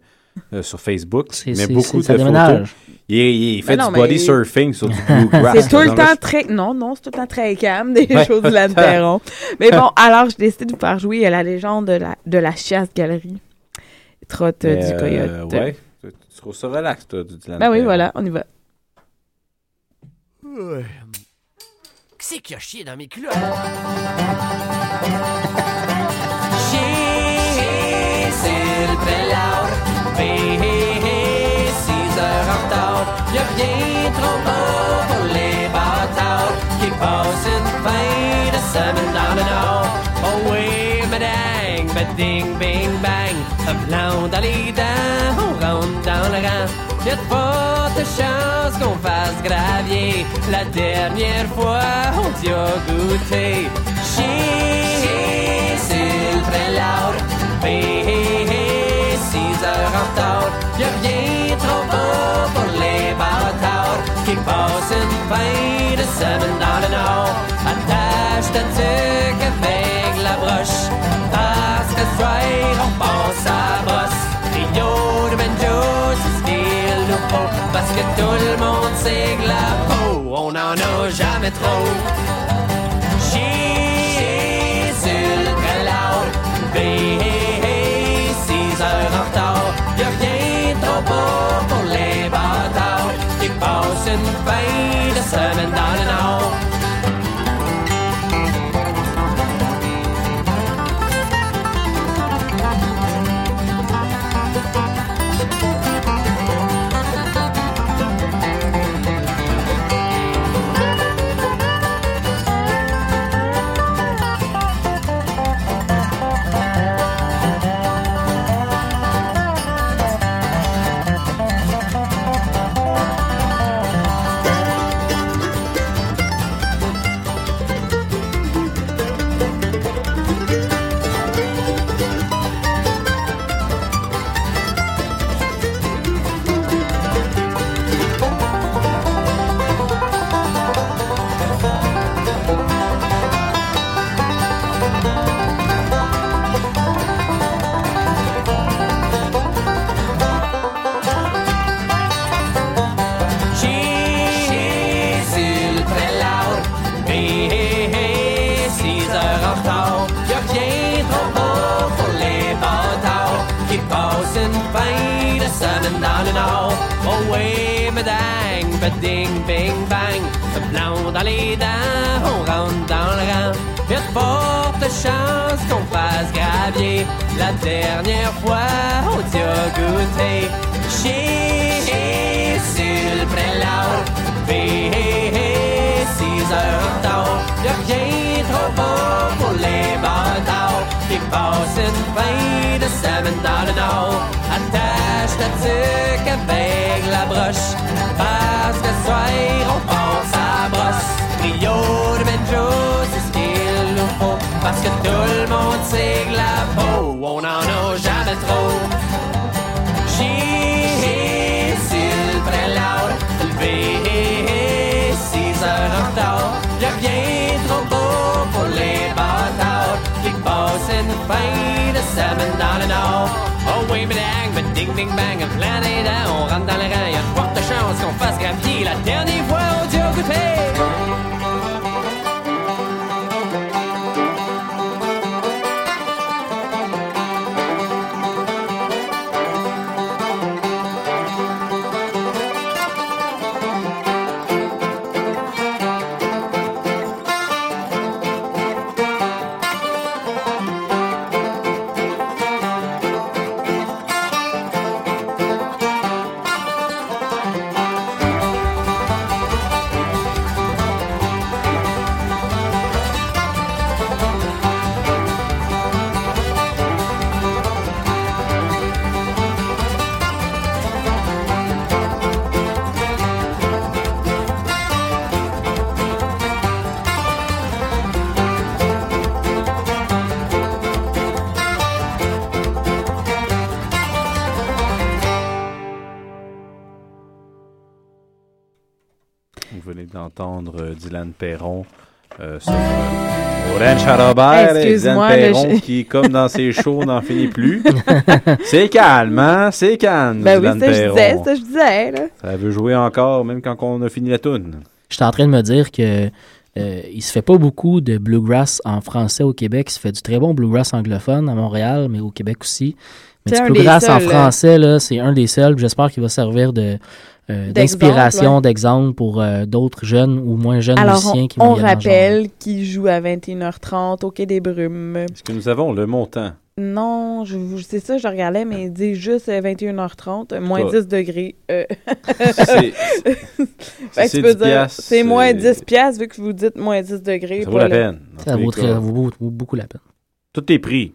euh, euh, sur Facebook. C'est- Mais beaucoup de photos. déménage. Il, il- il fait Ben non, du body mais- surfing sur du bluegrass. C'est tout le temps très. Non, non, c'est tout le temps très calme, des Ouais. choses de la. Mais bon, alors, j'ai décidé de vous faire jouer euh, la légende de la, de la chasse galerie. Trotte euh, Mais, du euh, coyote. ouais. Tu tu trouves ça relax, toi, du Dylan Ben oui, voilà, on y va. Qui c'est qui a chié dans mes culottes? Chier, c'est le hé, six heures en retard. Y'a rien trop beau pour les bâtards qui passent une fin de semaine dans le nord. Oh oui, madame, bading, bing, bang. Un blanc dans les dents, on rentre dans le rang. Y'a de fortes chances qu'on fasse gravier. La dernière fois, on t'y a goûté. Chier, c'est le prélat. Retard. Y'a rien trop beau pour les bâtards qui passent une fin de semaine dans le nord. Attache ta tuque avec la broche. Parce que soir, on passe à bosse. Trio de banjo, c'est nous faut. Parce que tout le monde sait que la peau, on en a jamais trop. Bâtards qui passent une La dernière fois, on t'y a goûté. Chier sur le prélat. Six heures en retard. Y'a rien trop beau pour les bâtards qui passent une fin de semaine dans le nord. Attache ta tuque avec la broche. Parce que soir, on passe à brosse. Trio de banjo, parce que tout le monde sait que la peau, on en a jamais trop. J'ai s'il loud, levé bien trop beau pour les une. Oh ding, ding, bang, plein on rentre dans le rang, y'a de fortes chances qu'on fasse gravier la dernière au Dieu coupé. Dylan Perron euh, sur euh, Orange et Dylan Perron je- qui, comme dans ses shows, n'en finit plus. c'est calme, hein? C'est calme, Ben Dylan oui, ça je Perron. disais, ça je disais, là. Ça veut jouer encore, même quand on a fini la toune. J'étais en train de me dire que euh, il se fait pas beaucoup de bluegrass en français au Québec. Il se fait du très bon bluegrass anglophone à Montréal, mais au Québec aussi. Mais du bluegrass en français, là, c'est un des seuls. J'espère qu'il va servir de euh, d'inspiration, d'exemple pour euh, d'autres jeunes ou moins jeunes Alors, musiciens on, qui vont on rappelle qu'il joue à 21h30 au Quai des Brumes. Est-ce que nous avons le montant? Non, je, je- c'est ça, je regardais, mais il dit juste euh, 21h30, euh, moins Pas- 10 degrés. Euh, C'est- Fait que c'est tu peux 10 dire, piastres, c'est moins c'est- 10 piastres vu que vous dites moins 10 degrés. Ça vaut la le- peine. Ça très- vaut- vaut beaucoup la peine. Tout est pris.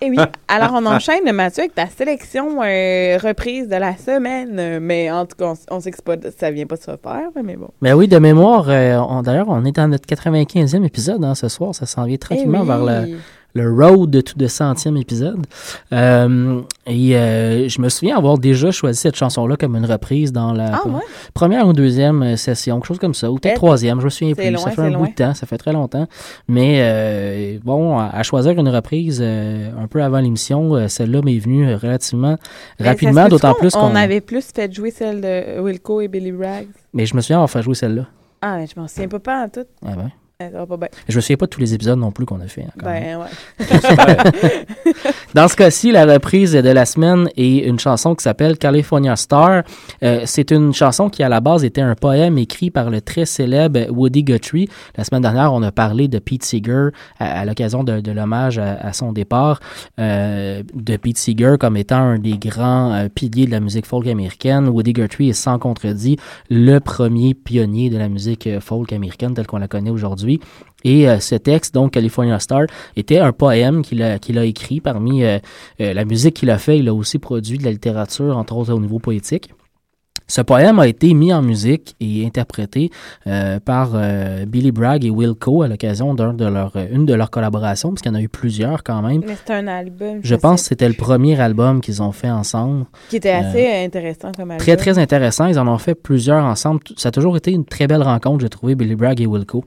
Eh oui, alors on enchaîne, Mathieu, avec ta sélection euh, reprise de la semaine. Mais en tout cas, on, on sait que pas, ça vient pas de se faire, mais bon. Mais oui, de mémoire, euh, d'ailleurs, on est dans notre 95e épisode hein, ce soir. Ça s'en vient tranquillement Eh oui. vers le, le road de tout de centième épisode. Euh, et euh, je me souviens avoir déjà choisi cette chanson-là comme une reprise dans la Ah, ouais? première ou deuxième euh, session, quelque chose comme ça, ou peut-être Eh, troisième, je me souviens plus. loin, ça fait un loin. bout de temps, ça fait très longtemps. Mais euh, bon, à, à choisir une reprise un peu avant l'émission, celle-là m'est venue relativement rapidement, d'autant plus qu'on... On avait plus fait jouer celle de Wilco et Billy Braggs. Mais je me souviens avoir fait jouer celle-là. Ah, mais je m'en souviens pas, pas en tout. Ah ben. Ça va pas bien. Je me souviens pas de tous les épisodes non plus qu'on a fait. hein, quand même. Ben, ouais. Dans ce cas-ci, la reprise de la semaine est une chanson qui s'appelle California Star. Euh, c'est une chanson qui, à la base, était un poème écrit par le très célèbre Woody Guthrie. La semaine dernière, on a parlé de Pete Seeger à, à l'occasion de, de l'hommage à, à son départ euh, de Pete Seeger comme étant un des grands euh, piliers de la musique folk américaine. Woody Guthrie est sans contredit le premier pionnier de la musique euh, folk américaine telle qu'on la connaît aujourd'hui. Et euh, ce texte, donc California Star, était un poème qu'il a, écrit. Parmi euh, euh, la musique qu'il a fait, il a aussi produit de la littérature, entre autres au niveau poétique. Ce poème a été mis en musique et interprété euh, par euh, Billy Bragg et Wilco à l'occasion d'un de leurs, euh, une de leurs collaborations, parce qu'il y en a eu plusieurs quand même. Mais c'est un album. Je pense que c'était le premier album qu'ils ont fait ensemble. Qui était Euh, assez intéressant comme album. Très, très intéressant. Ils en ont fait plusieurs ensemble. Ça a toujours été une très belle rencontre, j'ai trouvé, Billy Bragg et Wilco.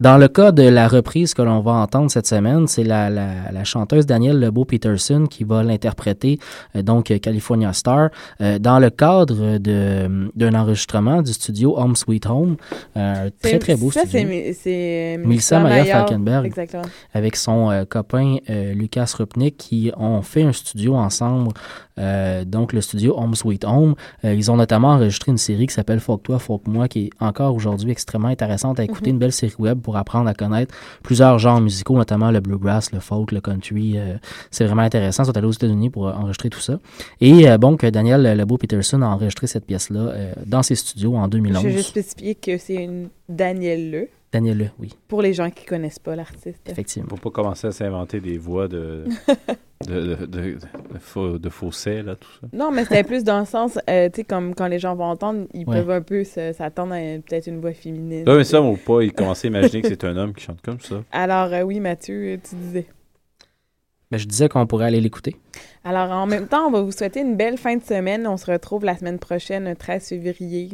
Dans le cas de la reprise que l'on va entendre cette semaine, c'est la, la, la chanteuse Danielle Lebeau-Peterson qui va l'interpréter, euh, donc California Star, euh, dans le cadre de, d'un enregistrement du studio Home Sweet Home. Euh, très, très beau ça, studio. c'est Melissa Maria. Falkenberg Exactement. avec son euh, copain euh, Lucas Rupnik qui ont fait un studio ensemble, euh, donc le studio Home Sweet Home. Euh, ils ont notamment enregistré une série qui s'appelle Folk Toi, Folk Moi, qui est encore aujourd'hui extrêmement intéressante à écouter, Mhm. une belle série web pour apprendre à connaître plusieurs genres musicaux, notamment le bluegrass, le folk, le country. euh, c'est vraiment intéressant. Ils sont allés aux États-Unis pour euh, enregistrer tout ça. Et euh, bon, que Daniel Lebeau-Peterson a enregistré cette pièce-là euh, dans ses studios en 2011. Je vais juste spécifier que c'est une Danielle Le. Daniel Le, oui, Pour les gens qui connaissent pas l'artiste. effectivement. Faut pas commencer à s'inventer des voix de, de, de, de, de, faux- de fausset, là, tout ça. Non, mais c'était plus dans le sens, euh, tu sais, comme quand les gens vont entendre, ils Ouais. peuvent un peu s'attendre à peut-être une voix féminine. Non, mais ça, ou pas, il commençait à imaginer que c'est un homme qui chante comme ça. Alors, euh, oui, Mathieu, tu disais. Ben, je disais qu'on pourrait aller l'écouter. Alors, en même temps, on va vous souhaiter une belle fin de semaine. On se retrouve la semaine prochaine, le 13 février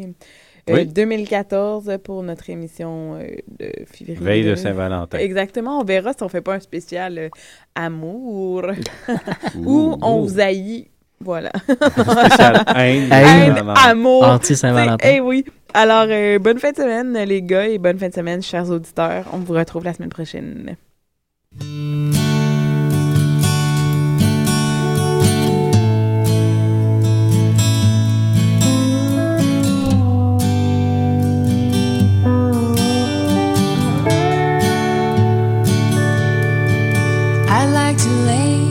euh, Oui. 2014, pour notre émission euh, de février. Veille de Saint-Valentin. Exactement. On verra si on fait pas un spécial euh, amour ou on ouh. vous haït Voilà. Spécial haine. Amour. Anti-Saint-Valentin. Eh oui. Alors, euh, bonne fin de semaine, les gars, et bonne fin de semaine, chers auditeurs. On vous retrouve la semaine prochaine. I'd like to lay